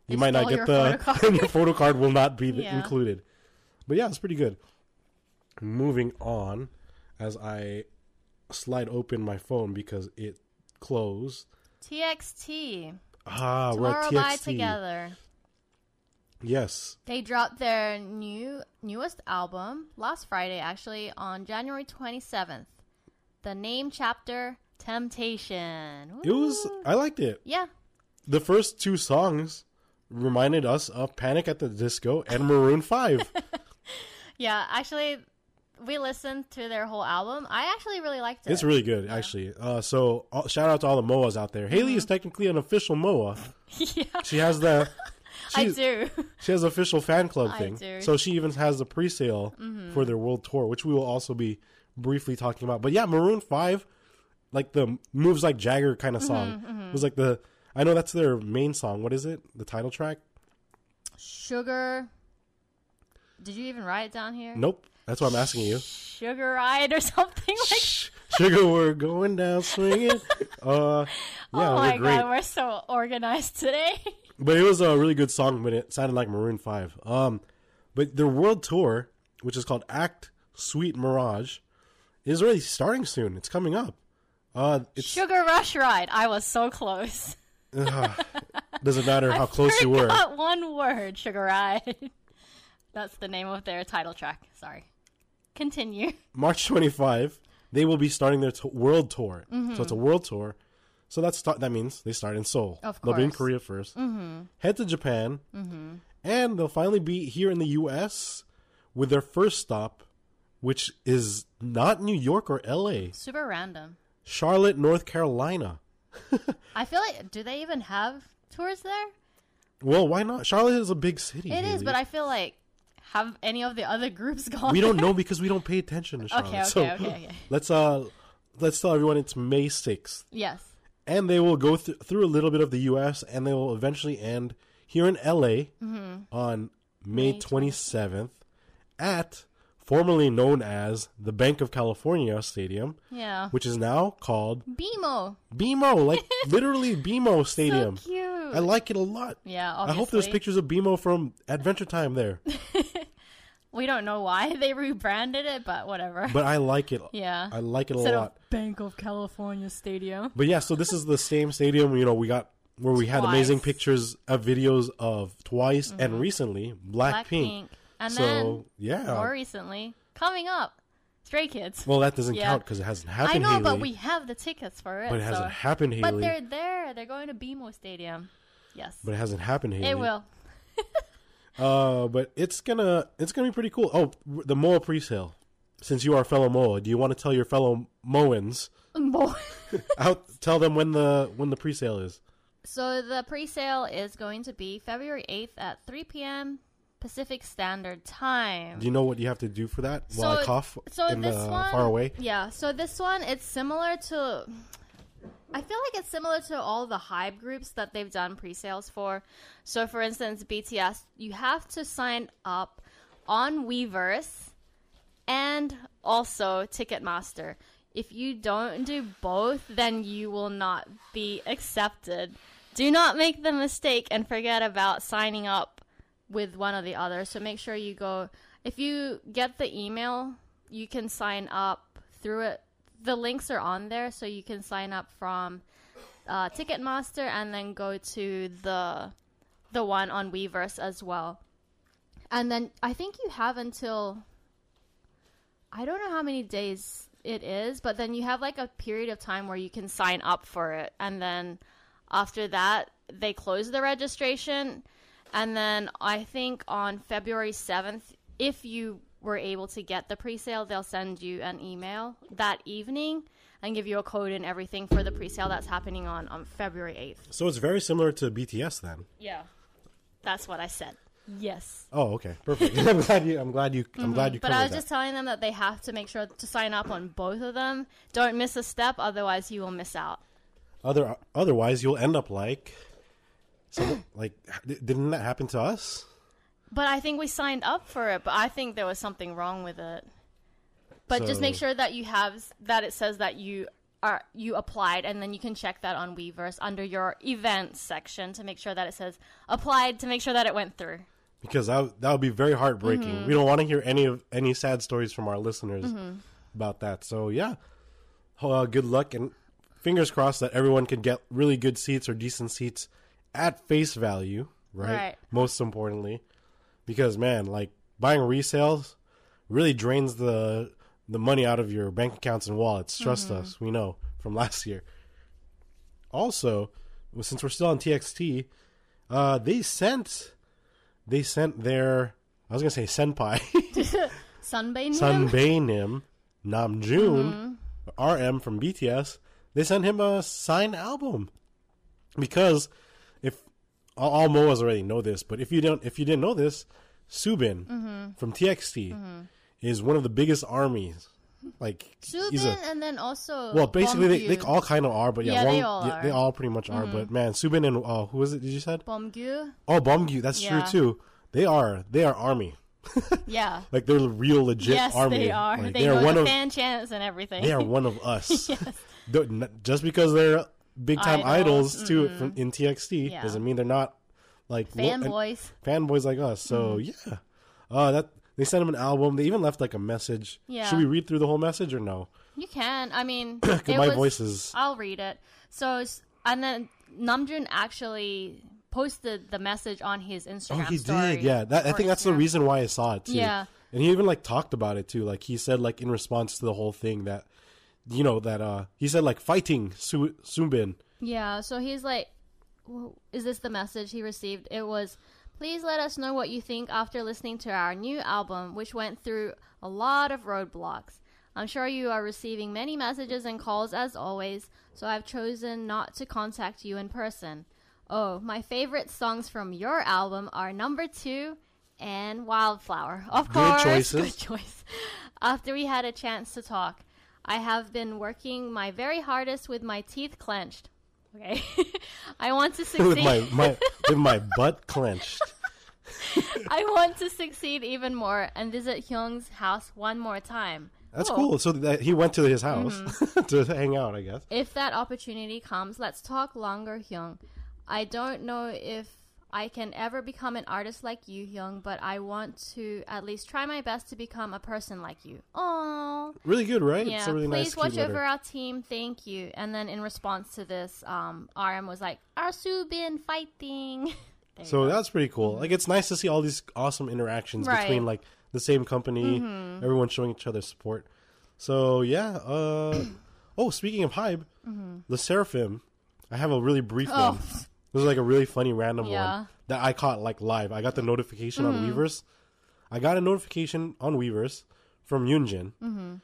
you They might not get the photo card. your photo card will not be Yeah. included. But yeah, it's pretty good. Moving on, as I slide open my phone because it closed. TXT. Ah, we're Tomorrow at by TXT. together. Yes, They dropped their new newest album last Friday, actually on January 27th. The name chapter Temptation. it was. I liked it. yeah. The first two songs reminded us of Panic at the Disco and Maroon Five. Yeah, actually we listened to their whole album. I actually really liked it. It's really good, actually. Uh, so uh, shout out to all the Moas out there. Haley Mm-hmm. is technically an official Moa. yeah. She has the I do. she has official fan club I thing. do. Mm-hmm. So she even has the pre-sale for their world tour, which we will also be briefly talking about. But yeah, Maroon Five, like the moves like Jagger kind of song, Mm-hmm, was like the. I know that's their main song. What is it? The title track? Sugar. Did you even write it down here? Nope. That's what I'm asking you. Sugar Ride or something like Shh, Sugar, we're going down swinging. Uh, yeah, Oh my god, we're so organized today. But it was a really good song, but it sounded like Maroon Five. Um, but their world tour, which is called Act Sweet Mirage, is already starting soon. It's coming up. Uh, it's Sugar Rush Ride. I was so close. doesn't matter how close you were. One word, Sugar Ride. That's the name of their title track. Sorry. Continue. March 25, they will be starting their t- world tour. So it's a mm-hmm. world tour. So that's start, that means they start in Seoul. Of They'll be in. Korea 1st mm-hmm. Head to Japan, mm-hmm. and they'll finally be here in the U.S. with their first stop, which is not New York or L.A. Super random. Charlotte, North Carolina. I feel like do they even have tours there? Well, why not? Charlotte is a big city. It is, but I feel like have any of the other groups gone? we don't know because we don't pay attention to Charlotte. Okay, okay, so okay, okay. let's uh let's tell everyone it's May sixth, Yes. and they will go th- through a little bit of the U.S. and they will eventually end here in L.A. on May May twenty seventh at formerly known as the Bank of California Stadium, Yeah. which is now called BMO. BMO, like literally BMO Stadium. So cute. I like it a lot. yeah, I hope there's pictures of BMO from Adventure Time there. We don't know why they rebranded it, but whatever. But I like it. yeah. I like it a lot. of Bank of California Stadium. But yeah, so this is the same stadium, you know, we got where we had amazing Mm-hmm. pictures of videos of Twice and recently Blackpink. Blackpink. And so, then yeah. more recently, coming up, Stray Kids. well, that doesn't Yeah. count because it hasn't happened. I know, Haley. but we have the tickets for it. But it hasn't happened, Haley. But they're there. They're going to BMO Stadium. Yes. But it hasn't happened, Haley. it will. Uh, but it's gonna it's gonna be pretty cool. Oh, the Moa pre-sale. Since you are a fellow Moa, do you want to tell your fellow Moans More. out? Tell them when the when the pre-sale is. So the pre-sale is going to be February 8th at 3 p.m. Pacific Standard Time. Do you know what you have to do for that? While I So- cough so in this the one, far away. Yeah. So this one, it's similar to. I feel like it's similar to all the Hybe groups that they've done pre-sales for. So, for instance, BTS, you have to sign up on Weverse and also Ticketmaster. If you don't do both, then you will not be accepted. Do not make the mistake and forget about signing up with one or the other. So make sure you go. If you get the email, you can sign up through it. The links are on there, so you can sign up from uh, Ticketmaster and then go to the the one on Weverse as well. And then I think you have until I don't know how many days it is, but then you have like a period of time where you can sign up for it. And then after that, they close the registration. And then I think on February 7th, if you were able to get the pre-sale, they'll send you an email that evening and give you a code and everything for the pre-sale that's happening on, on February 8th. So it's very similar to BTS then. Yeah. That's what I said. Yes. Oh, okay, perfect. I'm glad you. I'm glad you. I'm glad you. Mm-hmm. But I was that. just telling them that they have to make sure to sign up on both of them. Don't miss a step, otherwise you will miss out. Other otherwise, you'll end up like, some like. Didn't that happen to us? But I think we signed up for it, but I think there was something wrong with it. But just make sure that you have that it says that you are you applied and then you can check that on Weverse under your events section to make sure that it says applied to make sure that it went through. Because that that would be very heartbreaking. Mm-hmm. We don't want to hear any of any sad stories from our listeners about that. So yeah, uh, good luck and fingers crossed that everyone can get really good seats or decent seats at face value. Right. Right. Most importantly, because man, like buying resales really drains the the money out of your bank accounts and wallets. Trust Mm-hmm. us, we know from last year. Also, since we're still on TXT, uh, they sent they sent their I was gonna say senpai Sunbae Nim Namjoon RM from BTS. They sent him a signed album because all, all MOAs already know this, but if you don't, if you didn't know this, Soobin from TXT is one of the biggest armies. Like he's Soobin a and then also well, basically they, they all kind of are, but yeah, Yeah, one, they all yeah, are. Mm-hmm. they all pretty much are. But man, Soobin and uh, who was it? Did you said? Beomgyu. Oh, Beomgyu. That's Yeah. true too. They are they are army. Yeah. Like they're the real legit yes, army. they are. Like, they are know one of fan chants and everything. they are one of us. yes. Just because they're big time Idols, idols, too from, in TXT Yeah. doesn't mean they're not like Fanboys. fanboys like us. So Mm-hmm. yeah, uh, that they sent him an album. They even left like a message. Yeah. Should we read through the whole message or no? You can. I mean, my was- voice is I'll read it. So, and then Namjoon actually posted the message on his Instagram. Oh, he did. Yeah, that, I think that's the reason why I saw it too. Yeah. and he even like talked about it too. Like he said, like in response to the whole thing that, you know, that uh he said like fighting Su- Sumbin. Yeah, so he's like, is this the message he received? It was, please let us know what you think after listening to our new album, which went through a lot of roadblocks. I'm sure you are receiving many messages and calls as always, so I've chosen not to contact you in person. Oh, my favorite songs from your album are Number Two and Wildflower. Of Good course, choices. good choice. After we had a chance to talk, I have been working my very hardest with my teeth clenched. Okay. I want to succeed. with my my with my butt clenched. I want to succeed even more and visit Hyung's house one more time. That's Oh. cool. So that he went to his house Mm-hmm. to hang out, I guess. If that opportunity comes, let's talk longer, Hyung. I don't know if I can ever become an artist like you, Hyung, but I want to at least try my best to become a person like you. Aww. Really good, right? Yeah, really please nice, watch over letter. our team. Thank you. And then in response to this, um, RM was like, "Arsu been fighting." So that's pretty cool. Like it's nice to see all these awesome interactions Right. Mm-hmm. between like the same company, everyone showing each other support. So yeah. Uh, oh, speaking of Hybe, LE SSERAFIM. I have a really brief Mm-hmm. Oh. one. This is like a really funny random Yeah. Mm-hmm. one that I caught like live. I got the notification on Weverse. I got a notification on Weverse from Yunjin Mm-hmm.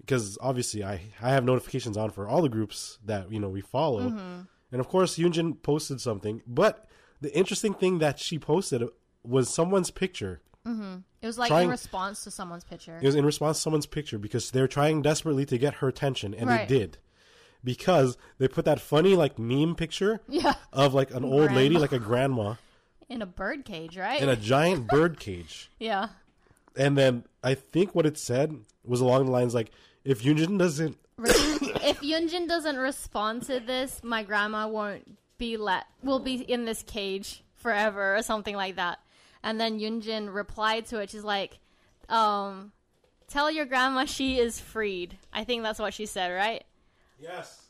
because obviously I I have notifications on for all the groups that you know we follow, Mm-hmm. and of course Yunjin posted something. But the interesting thing that she posted was someone's picture. it was like trying- in response to someone's picture. It was in response to someone's picture because they're trying desperately to get her attention, and Right. they did. Because they put that funny like meme picture yeah, of like an old lady, like a grandma, in a bird cage, right? in a giant bird cage. yeah, And then I think what it said was along the lines like, if Yunjin doesn't, if Yunjin doesn't respond to this, my grandma won't be let will be in this cage forever or something like that. And then Yunjin replied to it. She's like, um, "Tell your grandma she is freed." I think that's what she said, right? Yes,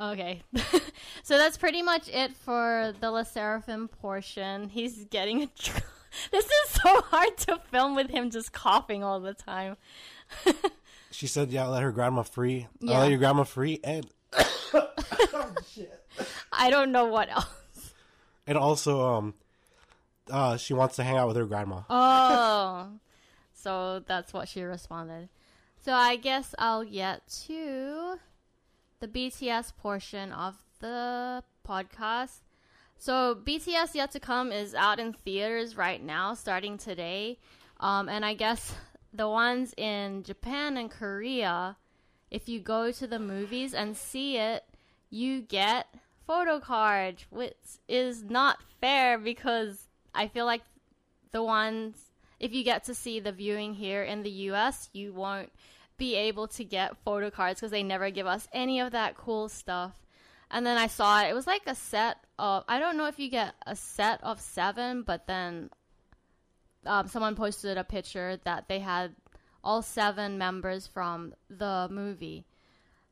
Okay. so that's pretty much it for the LE SSERAFIM portion. He's getting a. Tr- this is so hard to film with him just coughing all the time. She said, "Yeah, let her grandma free. I'll Yeah. let your grandma free." And I don't know what else. and also, um, uh, she wants to hang out with her grandma. Oh. so that's what she responded. So I guess I'll get to the BTS portion of the podcast. So BTS Yet to Come is out in theaters right now, starting today. Um, and I guess the ones in Japan and Korea, if you go to the movies and see it, you get photo cards, which is not fair because I feel like the ones if you get to see the viewing here in the US, you won't be able to get photo cards because they never give us any of that cool stuff. And then I saw it. It was like a set of I don't know if you get a set of 7, but then um, someone posted a picture that they had all 7 members from the movie.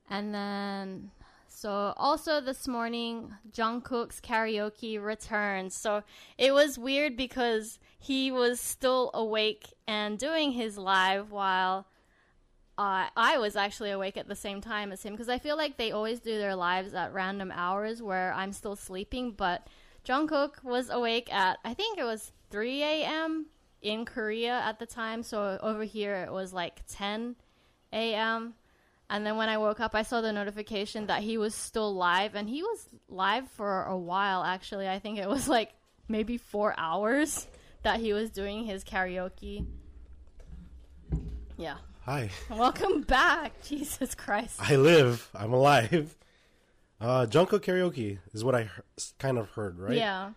And then so also this morning, Jungkook's karaoke returns. So it was weird because he was still awake and doing his live while uh, I was actually awake at the same time as him because I feel like they always do their lives at random hours where I'm still sleeping. But Jungkook was awake at I think it was 3 a.m. in Korea at the time. So over here it was like 10 a.m. And then when I woke up, I saw the notification that he was still live, and he was live for a while. Actually, I think it was like maybe four hours that he was doing his karaoke. Yeah. Hi, Welcome back. Jesus Christ. I live. I'm alive. Uh, Jungkook karaoke is what I he- kind of heard, right? Yeah.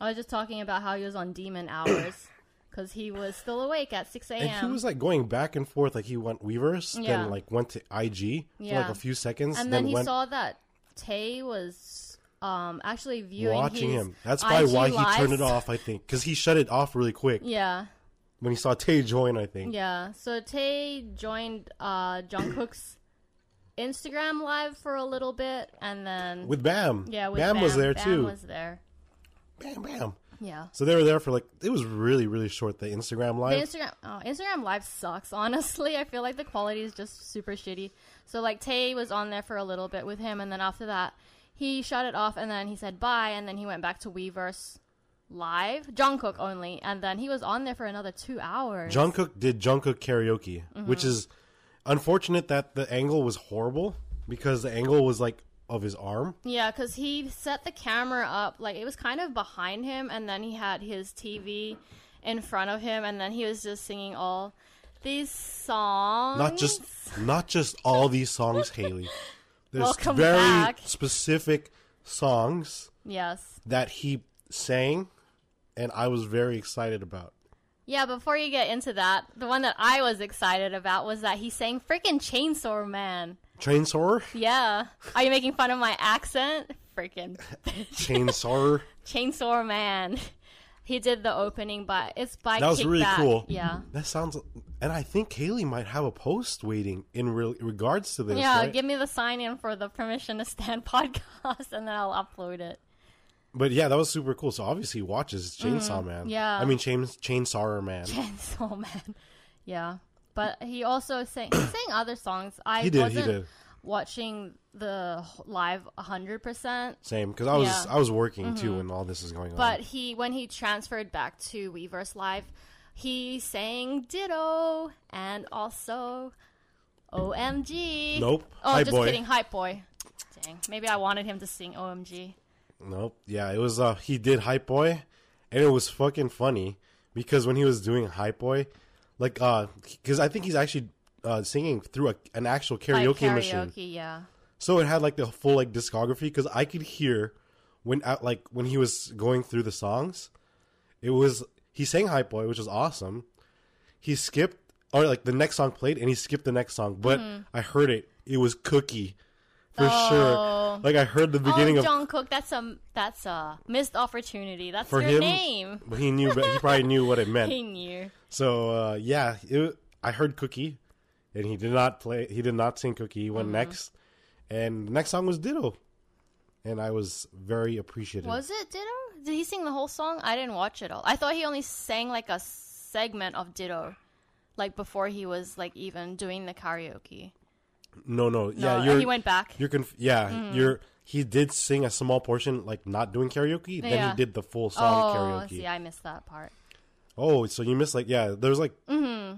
I was just talking about how he was on demon hours because he was still awake at 6 And he was like going back and forth, like he went Weverse, Yeah. then like went to IG for like a few seconds, And then he went saw that Tae was um, actually viewing watching his him. That's probably IG why he turned it off. I think because he shut it off really quick Yeah. When he saw Tae join. I think. Yeah, so Tae joined uh, Jungkook's Instagram live for a little bit, and then With Bam, yeah, with Bam, was there Bam too. was there. Bam, Bam. Yeah, So they were there for like it was really really short. The Instagram the live. Instagram oh, Instagram live sucks. Honestly, I feel like the quality is just super shitty. So like Tae was on there for a little bit with him, and then after that, he shut it off, and then he said bye, and then he went back to Weverse live, Jungkook only, and then he was on there for another two hours. Jungkook did Jungkook karaoke, Mm-hmm. which is unfortunate that the angle was horrible because the angle was like of his arm. Yeah, because he set the camera up like it was kind of behind him, and then he had his TV in front of him, and then he was just singing all these songs. Not just not just all these songs, Haley. There's Welcome very back. specific songs yes, that he sang, and I was very excited about. yeah. Before you get into that, the one that I was excited about was that he sang freaking Chainsaw Man. Chainsaw, Yeah, are you making fun of my accent? Freaking Chainsaw. Chainsaw Man. He did the opening, but it's by That was really cool. Yeah. That sounds, and I think Kaylee might have a post waiting in re- regards to this. Yeah, right? give me the sign in for the Permission to Stand podcast and then I'll upload it. But yeah, that was super cool. So obviously, he watches Chainsaw Man. Mm, yeah. I mean Chain Chainsaw Man. Chainsaw Man. Yeah. But he also sang he sang other songs. I He did. He wasn't did. watching the live 100%, Same because I was Yeah. Mm-hmm. I was working too when all this is going on. but he when he transferred back to Weverse Live, he sang Ditto and also OMG. Nope. Oh, Hype just Boy. kidding. Hype Boy. Dang. Maybe I wanted him to sing OMG. Nope. Yeah, it was. Uh, he did Hype Boy, and it was fucking funny because when he was doing Hype Boy, like, uh, because I think he's actually uh singing through a, an actual Like karaoke, karaoke, machine, yeah. so it had like the full like discography. Because I could hear when out like when he was going through the songs, it was he sang Hype Boy, which was awesome. He skipped or like the next song played, and he skipped the next song, but I heard it. It was Cookie. For Mm-hmm. Oh. sure, like I heard the beginning oh, of Jungkook, that's a that's a missed opportunity. That's For your him, name. But he knew, but he probably knew what it meant. He knew. So uh, yeah, it, I heard Cookie, and he did not play. He did not sing Cookie. He Mm-hmm. went next, And the next song was Ditto, and I was very appreciative. Was it Ditto? Did he sing the whole song? I didn't watch it all. I thought he only sang like a segment of Ditto, like before he was like even doing the karaoke. No, no, yeah, No, you're he went back. You're conf- yeah, you're. He did sing a small portion, like not doing karaoke. Then he did the full song Oh, karaoke. see, I missed that part. Oh, so you missed like yeah. There's like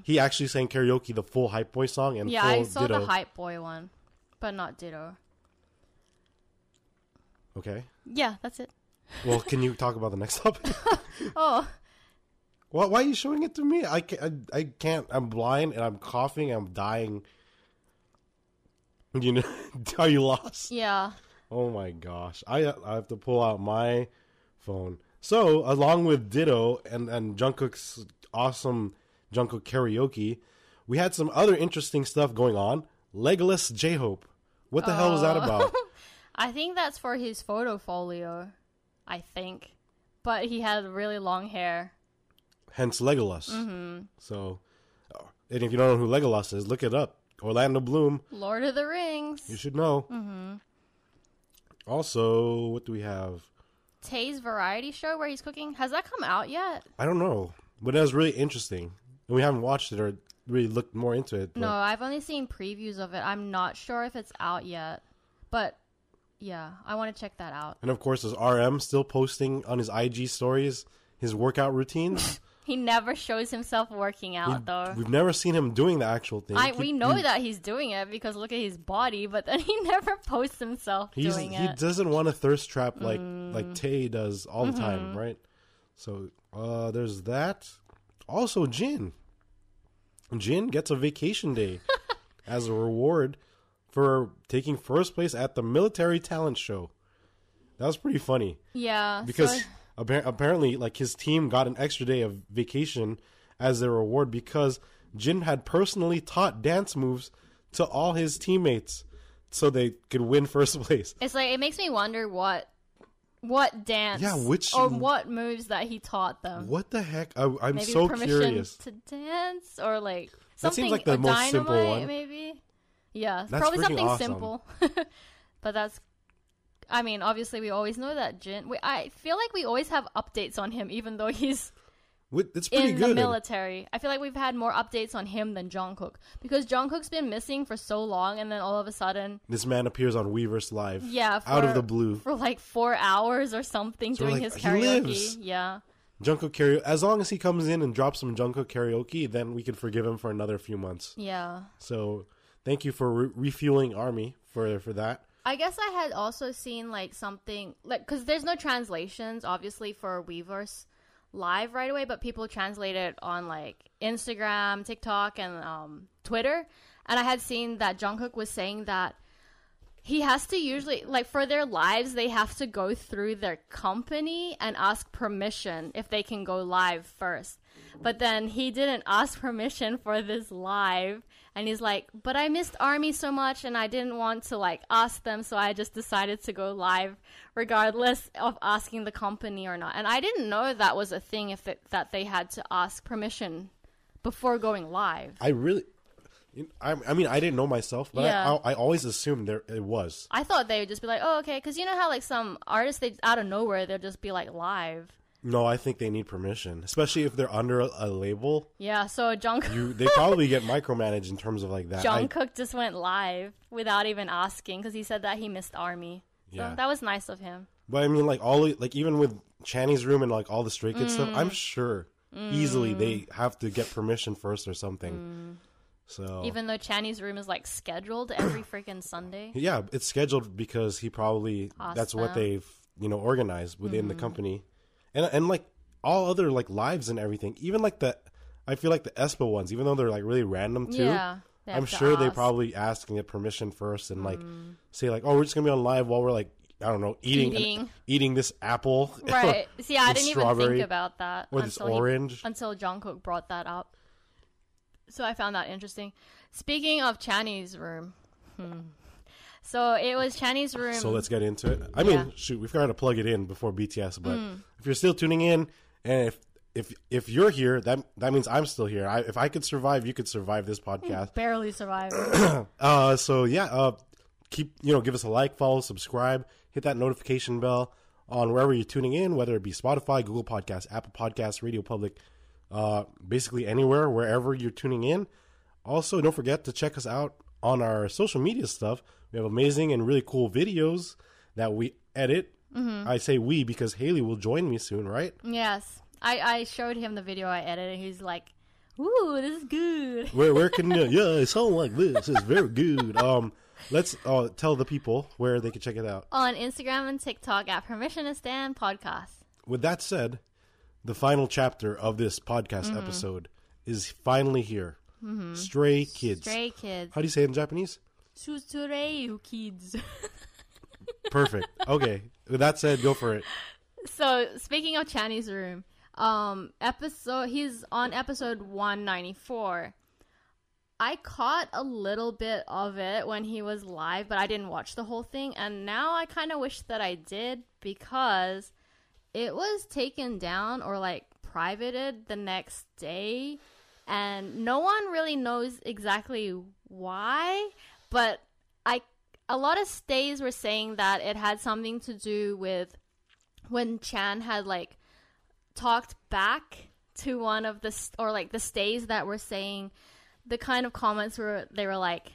he actually sang karaoke the full Hype Boy song and Mm-hmm. Yeah, full I saw Ditto. the Hype Boy one, but not Ditto. Okay. Yeah, that's it. Well, can you talk about the next topic? Oh, why, why are you showing it to me? I can't, I, I can't. I'm blind and I'm coughing. I'm dying. You know, are you lost? yeah. Oh my gosh. I I have to pull out my phone. So, along with Ditto and, and Jungkook's awesome Jungkook karaoke, we had some other interesting stuff going on. Legolas J Hope. What the hell is that Oh. about? I think that's for his photo folio. I think, but he had really long hair. Hence Legolas. Mm-hmm. So, oh, and if you don't know who Legolas is, look it up. Orlando Bloom. Lord of the Rings. You should know. Mm-hmm. Also, what do we have? Tae's variety show where he's cooking has that come out yet? I don't know, but it was really interesting. And we haven't watched it or really looked more into it. But No, I've only seen previews of it. I'm not sure if it's out yet, but yeah, I want to check that out. And of course, is RM still posting on his IG stories his workout routines? He never shows himself working out though. We've never seen him doing the actual thing. I He- we know he, that he's doing it because look at his body, but then he never posts himself he's, doing he it. Mm. doesn't want a thirst trap like like Tae does all the time, right? So uh, there's that. Also, Jin. Jin gets a vacation day as a reward for taking first place at the military talent show. That was pretty funny. yeah, because so- apparently like his team got an extra day of vacation as their reward because Jin had personally taught dance moves to all his teammates so they could win first place. It's like it makes me wonder what what dance Yeah, which- or what moves that he taught them. What the heck? I, I'm Maybe so permission curious. to dance or like That something seems like the a most simple dynamite, one. maybe. Yeah, That's probably something awesome. simple. but that's I mean, obviously we always know that Jin we, I feel like we always have updates on him even though he's pretty in the military. I feel like we've had more updates on him than Jungkook because Jungkook's been missing for so long and then all of a sudden This man appears on Weverse Live. yeah, out of the blue. for like 4 hours or something So we're like, his he karaoke. lives. Yeah. Jungkook karaoke. As long as he comes in and drops some Jungkook karaoke, then we can forgive him for another few months. Yeah. So thank you for re- refueling Army for for that. I guess I had also seen like something like because there's no translations obviously for Weverse live right away, but people translate it on like Instagram, TikTok, and um, Twitter. And I had seen that Jungkook was saying that he has to usually like for their lives they have to go through their company and ask permission if they can go live first. But then he didn't ask permission for this live and he's like, "But I missed army so much and I didn't want to like ask them, so I just decided to go live regardless of asking the company or not." And I didn't know that was a thing if it, that they had to ask permission before going live. I really, I, I mean, I didn't know myself, but Yeah. I, I, I always assumed there it was. I thought they would just be like, "Oh, okay," because you know how like some artists they out of nowhere they'll just be like live. No, I think they need permission, especially if they're under a, a label. Yeah, so Jungkook You, they probably get micromanaged in terms of like that. I- Jungkook just went live without even asking because he said that he missed Army. So Yeah. that was nice of him. but I mean, like all, like even with Channy's room and like all the Stray Kids stuff, Mm. I'm sure easily they have to get permission first or something. So Mm. Even though Channy's room is like scheduled every freaking Sunday. yeah, it's scheduled because he probably that's what they've you know organized within the Mm. company, and and like all other like lives and everything, even like the I feel like the aespa ones, even though they're like really random too. Yeah, I'm sure they ask. Mm. probably ask and get permission first, and like say like, oh, we're just gonna be on live while we're like I don't know eating Eating. eating this apple, Right. See, I didn't even think about that or this until he- orange. until Jungkook brought that up. So I found that interesting. Speaking of Channy's room, hmm. So it was Channy's room. So let's get into it. I mean, Yeah. Mm. shoot, we forgot to plug it in before BTS, but if you're still tuning in, and if if if you're here, that that means I'm still here. I, if I could survive, you could survive this podcast. barely survive. Uh, so yeah, uh, keep you know give us a like, follow, subscribe, hit that notification bell on wherever you're tuning in, whether it be Spotify, Google Podcasts, Apple Podcasts, Radio Public, uh, basically anywhere wherever you're tuning in. Also, don't forget to check us out on our social media stuff. We have amazing and really cool videos that we edit. I say we because Haley will join me soon, right? Yes. I, I showed him the video I edited, and he's like, Ooh, this is good. Where where can you? Yeah, it sounds like this. It's very good. Um, let's uh, tell the people where they can check it out. On Instagram and TikTok at Permission to Stand Podcast. With that said, the final chapter of this podcast episode is finally here. Stray Kids. Stray kids. How do you say it in Japanese? Susurei kids. Perfect. Okay. With that said, go for it. so speaking of Channy's room, um, episode he's on episode one ninety four. I caught a little bit of it when he was live, but I didn't watch the whole thing, and now I kind of wish that I did because it was taken down or like privated the next day, and no one really knows exactly why, but I a lot of stays were saying that it had something to do with when Chan had like talked back to one of the st- or like the stays that were saying the kind of comments were they were like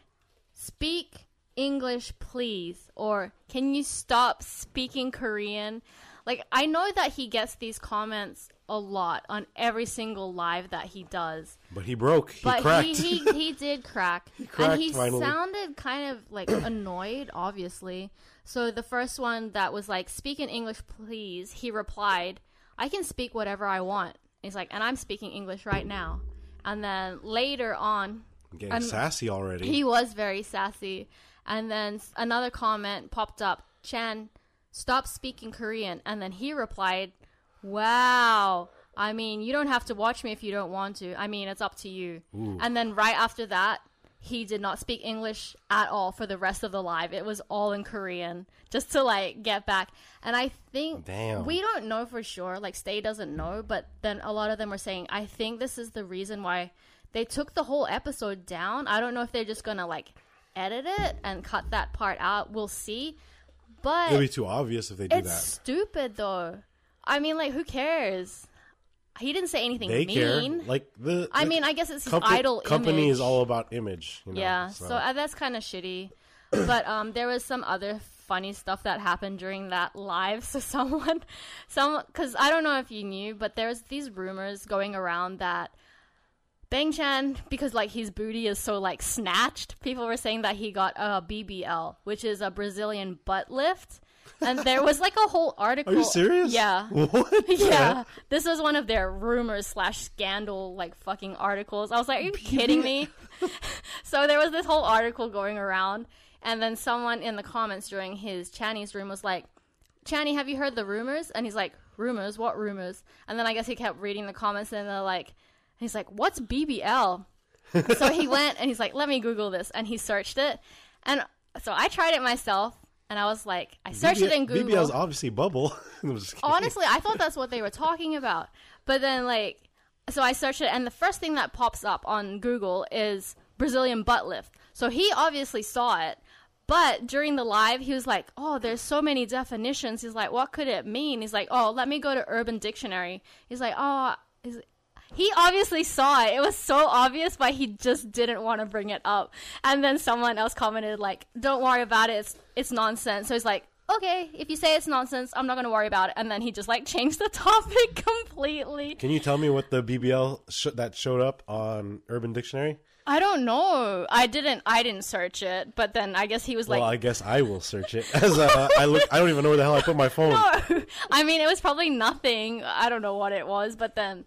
speak English please or can you stop speaking Korean? Like I know that he gets these comments a lot on every single live that he does But he broke. He but cracked. he, he he did crack, cracked and he finally. sounded kind of like annoyed, obviously. So the first one that was like, "Speak in English, please," he replied, "I can speak whatever I want." He's like, "And I'm speaking English right now." And then later on, Getting sassy already. he was very sassy. And then another comment popped up Chan, stop speaking Korean. And then he replied, Wow. I mean, you don't have to watch me if you don't want to. I mean, it's up to you. And then right after that, he did not speak English at all for the rest of the live. It was all in Korean just to like get back. And I think Damn. we don't know for sure. Like Stay doesn't know, but then a lot of them were saying, I think this is the reason why they took the whole episode down. I don't know if they're just gonna like edit it and cut that part out. We'll see. But It'll be too obvious if they do it's that. stupid though. I mean, like, who cares? He didn't say anything They care. mean. Like the. I the mean, I guess it's his compa- idol company image. is all about image. You know, Yeah, so, uh, that's kind of shitty. but um, there was some other funny stuff that happened during that live. So someone, some, because I don't know if you knew, but there's these rumors going around that Bang Chan, because like his booty is so like snatched, people were saying that he got a BBL, which is a Brazilian butt lift. And there was like a whole article. Are you serious? Yeah. What? Yeah, this was one of their rumors slash scandal like fucking articles. I was like, are you kidding me? so there was this whole article going around, and then someone in the comments during his Channy's room was like, "Channy, have you heard the rumors?" And he's like, "Rumors? What rumors?" And then I guess he kept reading the comments, and they're like, he's like, "What's BBL?" so he went and he's like, "Let me Google this," and he searched it, and so I tried it myself, and I was like, I searched it in Google. BBL's obviously bubble. I'm just kidding. Honestly, I thought that's what they were talking about. But then, like, so I searched it, and the first thing that pops up on Google is Brazilian butt lift. So he obviously saw it. But during the live, he was like, "Oh, there's so many definitions." He's like, "What could it mean?" He's like, "Oh, let me go to Urban Dictionary." He's like, "Oh." He's, he obviously saw it. It was so obvious, but he just didn't want to bring it up. And then someone else commented like, "Don't worry about it. It's it's nonsense." So he's like, "Okay, if you say it's nonsense, I'm not going to worry about it." And then he just like changed the topic completely. Can you tell me what the BBL sh- that showed up on Urban Dictionary? I don't know. I didn't I didn't search it, but then I guess he was like well, I guess I will search it. As uh, I look, I don't even know where the hell I put my phone. No. I mean, it was probably nothing. I don't know what it was, but then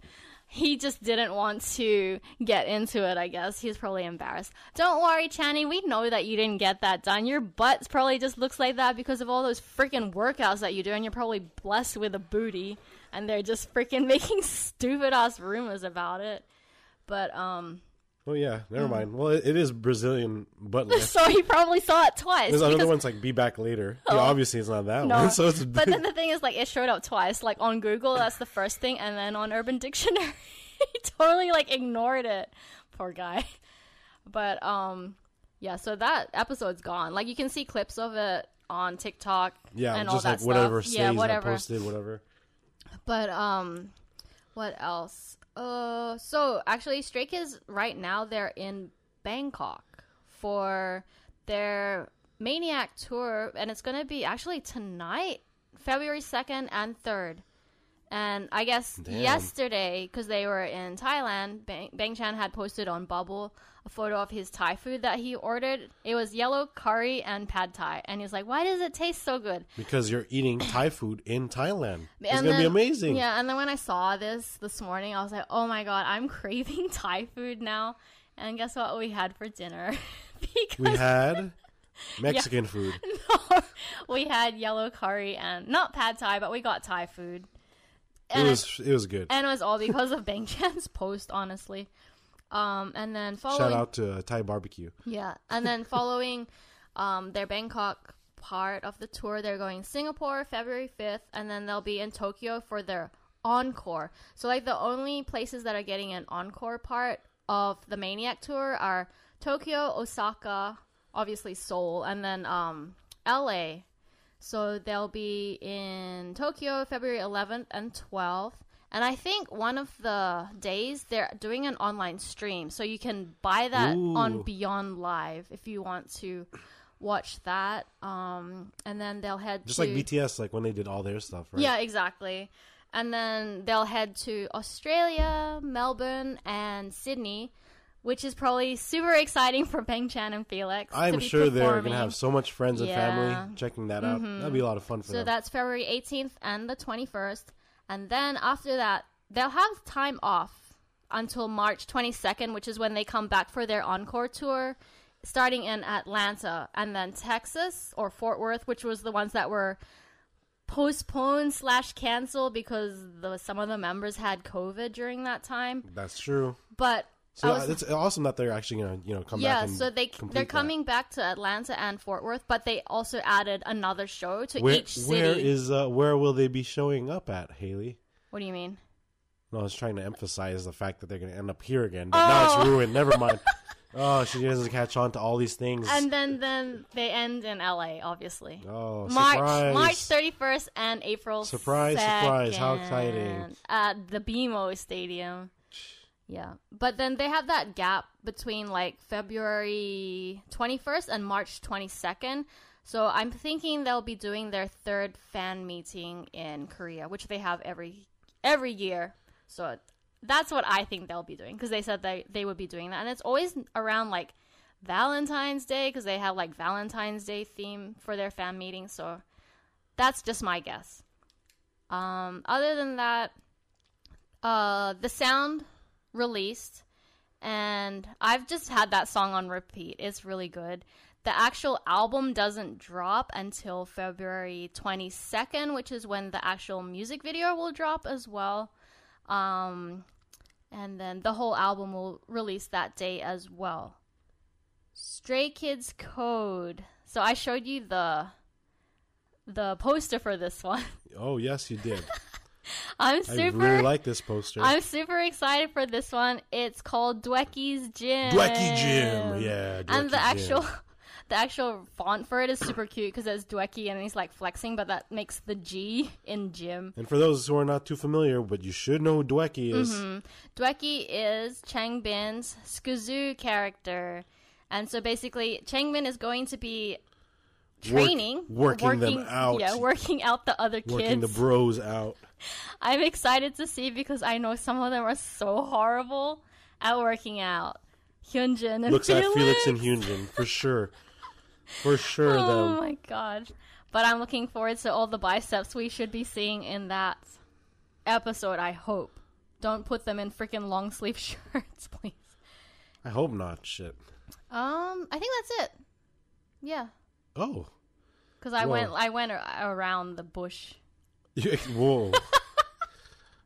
he just didn't want to get into it, I guess. He's probably embarrassed. Don't worry, Channy. We know that you didn't get that done. Your butt probably just looks like that because of all those freaking workouts that you do, and you're probably blessed with a booty, and they're just freaking making stupid ass rumors about it. But, um, Oh yeah, never mind. Well, it, it is Brazilian butt lift. so he probably saw it twice. There's another because- one's like "Be Back Later." Yeah, Oh. obviously, it's not that No, one. So it's but then the thing is, like, it showed up twice. Like on Google, that's the first thing, and then on Urban Dictionary, he totally like ignored it. Poor guy. But um, Yeah, so that episode's gone. Like you can see clips of it on TikTok. Yeah, and just all like that whatever stuff. stays yeah, whatever. posted, whatever. But um, what else? Uh, so actually, Stray Kids right now they're in Bangkok for their Maniac tour, and it's gonna be actually tonight, February second and third. And I guess Damn. yesterday, because they were in Thailand, Bang, Bang Chan had posted on Bubble a photo of his Thai food that he ordered. It was yellow curry and pad Thai, and he was like, "Why does it taste so good?" Because you're eating Thai food in Thailand. It's And gonna be amazing. Yeah, and then when I saw this this morning, I was like, "Oh my god, I'm craving Thai food now." And guess what we had for dinner? because We had Mexican food. No, we had yellow curry and not pad Thai, but we got Thai food. It And was it was good. and it was all because of Bang Chan's post, honestly. Um, and then following, Shout out to uh, Thai barbecue. yeah, and then following um, their Bangkok part of the tour, they're going Singapore February 5th, and then they'll be in Tokyo for their encore. So, like, the only places that are getting an encore part of the Maniac tour are Tokyo, Osaka, obviously Seoul, and then um, LA. So, they'll be in Tokyo February 11th and 12th. And I think one of the days they're doing an online stream, so you can buy that on Beyond Live if you want to watch that. Um, and then they'll head Just to like BTS, like when they did all their stuff, right? yeah, exactly. And then they'll head to Australia, Melbourne, and Sydney, which is probably super exciting for Bang Chan and Felix. I'm be sure they're gonna have so much friends and Yeah. Mm-hmm. family checking that out. That'd be a lot of fun for So them. So that's February 18th and the 21st. And then after that, they'll have time off until March 22nd, which is when they come back for their encore tour, starting in Atlanta and then Texas or Fort Worth, which was the ones that were postponed slash canceled because the, some of the members had COVID during that time. That's true. But So was- it's awesome that they're actually gonna you know come yeah, back. And so they they're that. coming back to Atlanta and Fort Worth, but they also added another show to Where, each city. where is uh, where will they be showing up at, Haley? what do you mean? No, I was trying to emphasize the fact that they're going to end up here again, but now it's Oh. ruined. Never mind. Oh, she doesn't catch on to all these things. And then then they end in LA, obviously. oh, March surprise! March thirty first and April Surprise, surprise. How exciting. At the BMO Stadium. Yeah. But then they have that gap between like February twenty first and March twenty second. So I'm thinking they'll be doing their third fan meeting in Korea, which they have every every year. So that's what I think they'll be doing because they said they they would be doing that, and it's always around like Valentine's Day because they have like Valentine's Day theme for their fan meeting. So that's just my guess. Um, other than that, uh, the sound released, and I've just had that song on repeat. It's really good. The actual album doesn't drop until February 22nd, which is when the actual music video will drop as well. Um, and then the whole album will release that day as well. Stray Kids Code. So I showed you the the poster for this one. Oh yes, you did. I'm I super really like this poster. I'm super excited for this one. It's called Dwaekki's Gym. Dwaekki Gym, yeah. and the actual the actual font for it is super cute because it's Dwaekki and he's like flexing, but that makes the G in gym. And for those who are not too familiar, but you should know who Dwaekki is. Mm-hmm. Dwaekki is Chang Bin's SKZOO character. And so basically, Chang Bin is going to be training, working them out. Yeah, working out the other kids. Working the bros out. I'm excited to see because I know some of them are so horrible at working out. Hyunjin and Looks Felix. at Felix and Hyunjin for sure. For sure, though. Oh them. my god. But I'm looking forward to all the biceps we should be seeing in that episode, I hope. Don't put them in freaking long sleeve shirts, please. I hope not. Shit. Um, I think that's it. Yeah, Oh. because I Whoa. went I went around the bush. Whoa.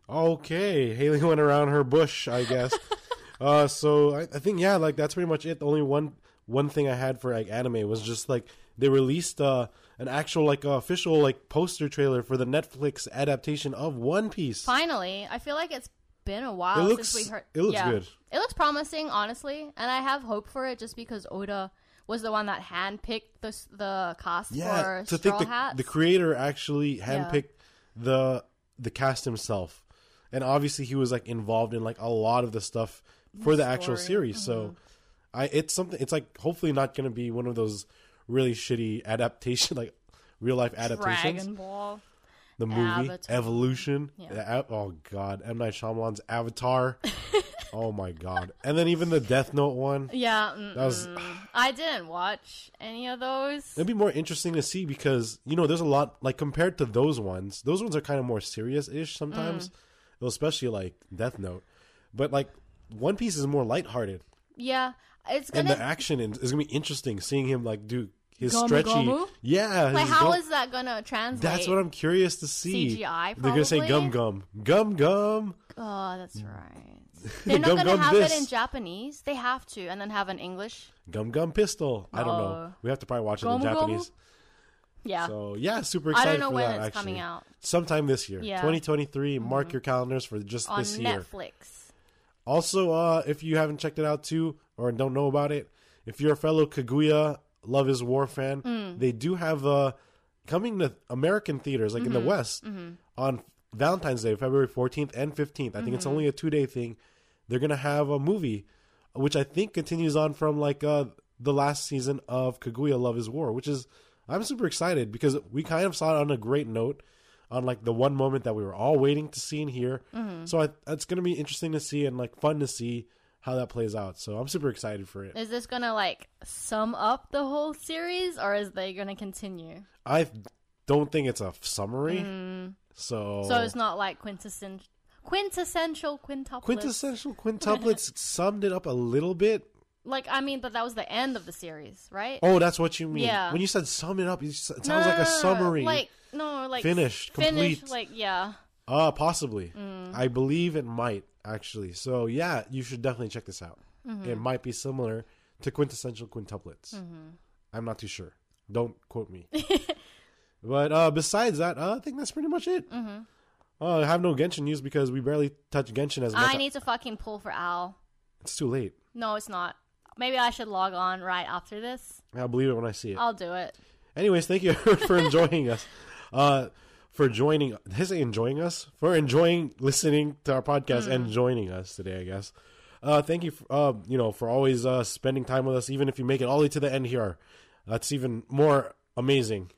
okay, Haley went around her bush, I guess. uh, so I, I think yeah, like that's pretty much it. The only one one thing I had for like anime was just like they released uh an actual like uh, official like poster trailer for the Netflix adaptation of One Piece. Finally, I feel like it's been a while It looks- since we heard. it looks yeah. good. It looks promising, honestly, and I have hope for it just because Oda was the one that handpicked the the cast Yeah, for to Straw think the, Hats. the creator actually handpicked the the cast himself, and obviously he was like involved in like a lot of the stuff for the actual story. series. So, mm-hmm. I it's something. It's like hopefully not going to be one of those really shitty adaptation like real life adaptations. Dragon Ball. the movie Avatar. Evolution. Yeah. the oh God, M Night Shyamalan's Avatar. oh my God, and then even the Death Note one. Yeah, mm, That was I didn't watch any of those. It'd be more interesting to see because you know there's a lot like compared to those ones. Those ones are kind of more serious ish sometimes, Well, especially like Death Note. But like One Piece is more lighthearted, Yeah, it's and gonna. the action is, gonna be interesting seeing him like do his Gomu stretchy. Gomu? Yeah, like, how gum- is that gonna translate? That's what I'm curious to see. CGI They're gonna say gum probably? gum gum gum. Oh, that's right. They're not Gum gonna gum have it in Japanese. They have to, and then have an English. Gum gum pistol. I don't know. Oh. We have to probably watch it in Gomu Gomu? Japanese. Yeah, So yeah, super I excited don't know for when that. it's actually, coming out sometime this year, Yeah. Mm-hmm. 2023. Mark your calendars for just on this year. Netflix. Also, uh, if you haven't checked it out too, or don't know about it, if you're a fellow Kaguya Love Is War fan, Mm. they do have uh, coming to American theaters, like in Mm-hmm. the West, on Valentine's Day, February 14th and 15th. I think it's Mm-hmm. only a two day thing. They're gonna have a movie, which I think continues on from like uh, the last season of Kaguya Love Is War, which is I'm super excited because we kind of saw it on a great note. On like the one moment that we were all waiting to see and hear, Mm-hmm. so I, it's going to be interesting to see and like fun to see how that plays out. So I'm super excited for it. Is this gonna like sum up the whole series, or is they gonna continue? I don't think it's a summary, so So it's not like quintessential, quintessential quintuplets. quintessential quintuplets summed it up a little bit. Like I mean, but that was the end of the series, right? Oh, that's what you mean. Yeah. When you said sum it up, it sounds No, like a summary. Like no, like Finished, finished, complete. like yeah. Uh, possibly. Mm. I believe it might actually. So yeah, you should definitely check this out. Mm-hmm. It might be similar to quintessential quintuplets. Mm-hmm. I'm not too sure. Don't quote me. but uh, besides that, uh, I think that's pretty much it. Mm-hmm. Uh, I have no Genshin news because we barely touch Genshin as much. I need to fucking pull for Al. it's too late. No, it's not. Maybe I should log on right after this. I'll believe it when I see it. I'll do it. Anyways, thank you for enjoying us. Uh, for joining, I enjoying us? For enjoying listening to our podcast Hmm. and joining us today, I guess. Uh, thank you, for, uh, you know, for always uh, spending time with us, even if you make it all the way to the end here. That's even more amazing.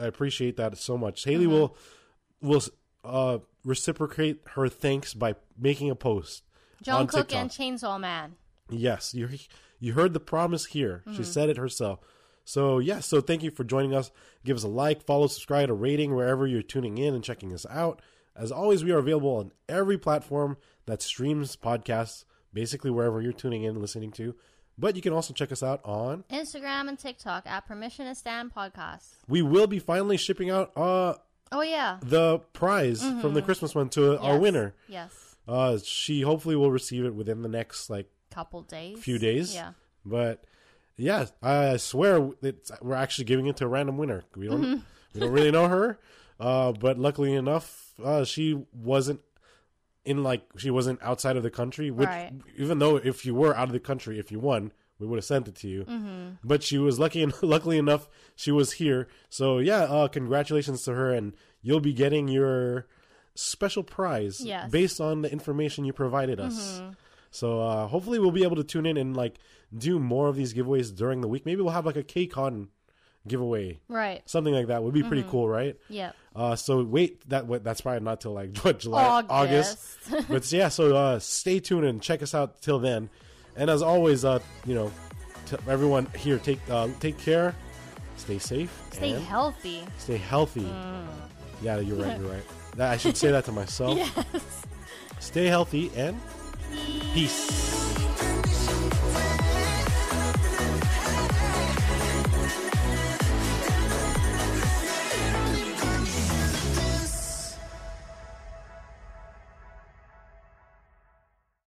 I appreciate that so much. Haley Mm-hmm. will will uh, reciprocate her thanks by making a post John on Cook TikTok. and Chainsaw Man. Yes, you you heard the promise here. Mm-hmm. She said it herself. So yeah, so thank you for joining us. Give us a like, follow, subscribe, a rating wherever you're tuning in and checking us out. As always, we are available on every platform that streams podcasts, basically wherever you're tuning in and listening to. But you can also check us out on. Instagram and TikTok at Permission to Stand Podcast. We will be finally shipping out uh Oh yeah. the prize from the Christmas one to our winner. Yes. Uh, she hopefully will receive it within the next like Couple days. few days. Yeah. But yeah, I swear it's, we're actually giving it to a random winner. We don't Mm-hmm. we don't really know her, uh, but luckily enough, uh, she wasn't in like she wasn't outside of the country. Which Right. even though if you were out of the country, if you won, we would have sent it to you. Mm-hmm. But she was lucky. En- luckily enough, she was here. So yeah, uh, congratulations to her, and you'll be getting your special prize Yes. Mm-hmm. based on the information you provided us. So uh, hopefully we'll be able to tune in and like do more of these giveaways during the week. Maybe we'll have like a KCON giveaway, Right. something like that. Would be pretty Mm-hmm. cool, right? Yep. Uh, so wait, that that's probably not till like what, July, August. August. but yeah, so uh, stay tuned and check us out till then. And as always, uh, you know, everyone here, take uh, take care, stay safe, Stay healthy. stay healthy. Yeah, you're right. You're right. That, I should say that to myself. Yes. Stay healthy and peace.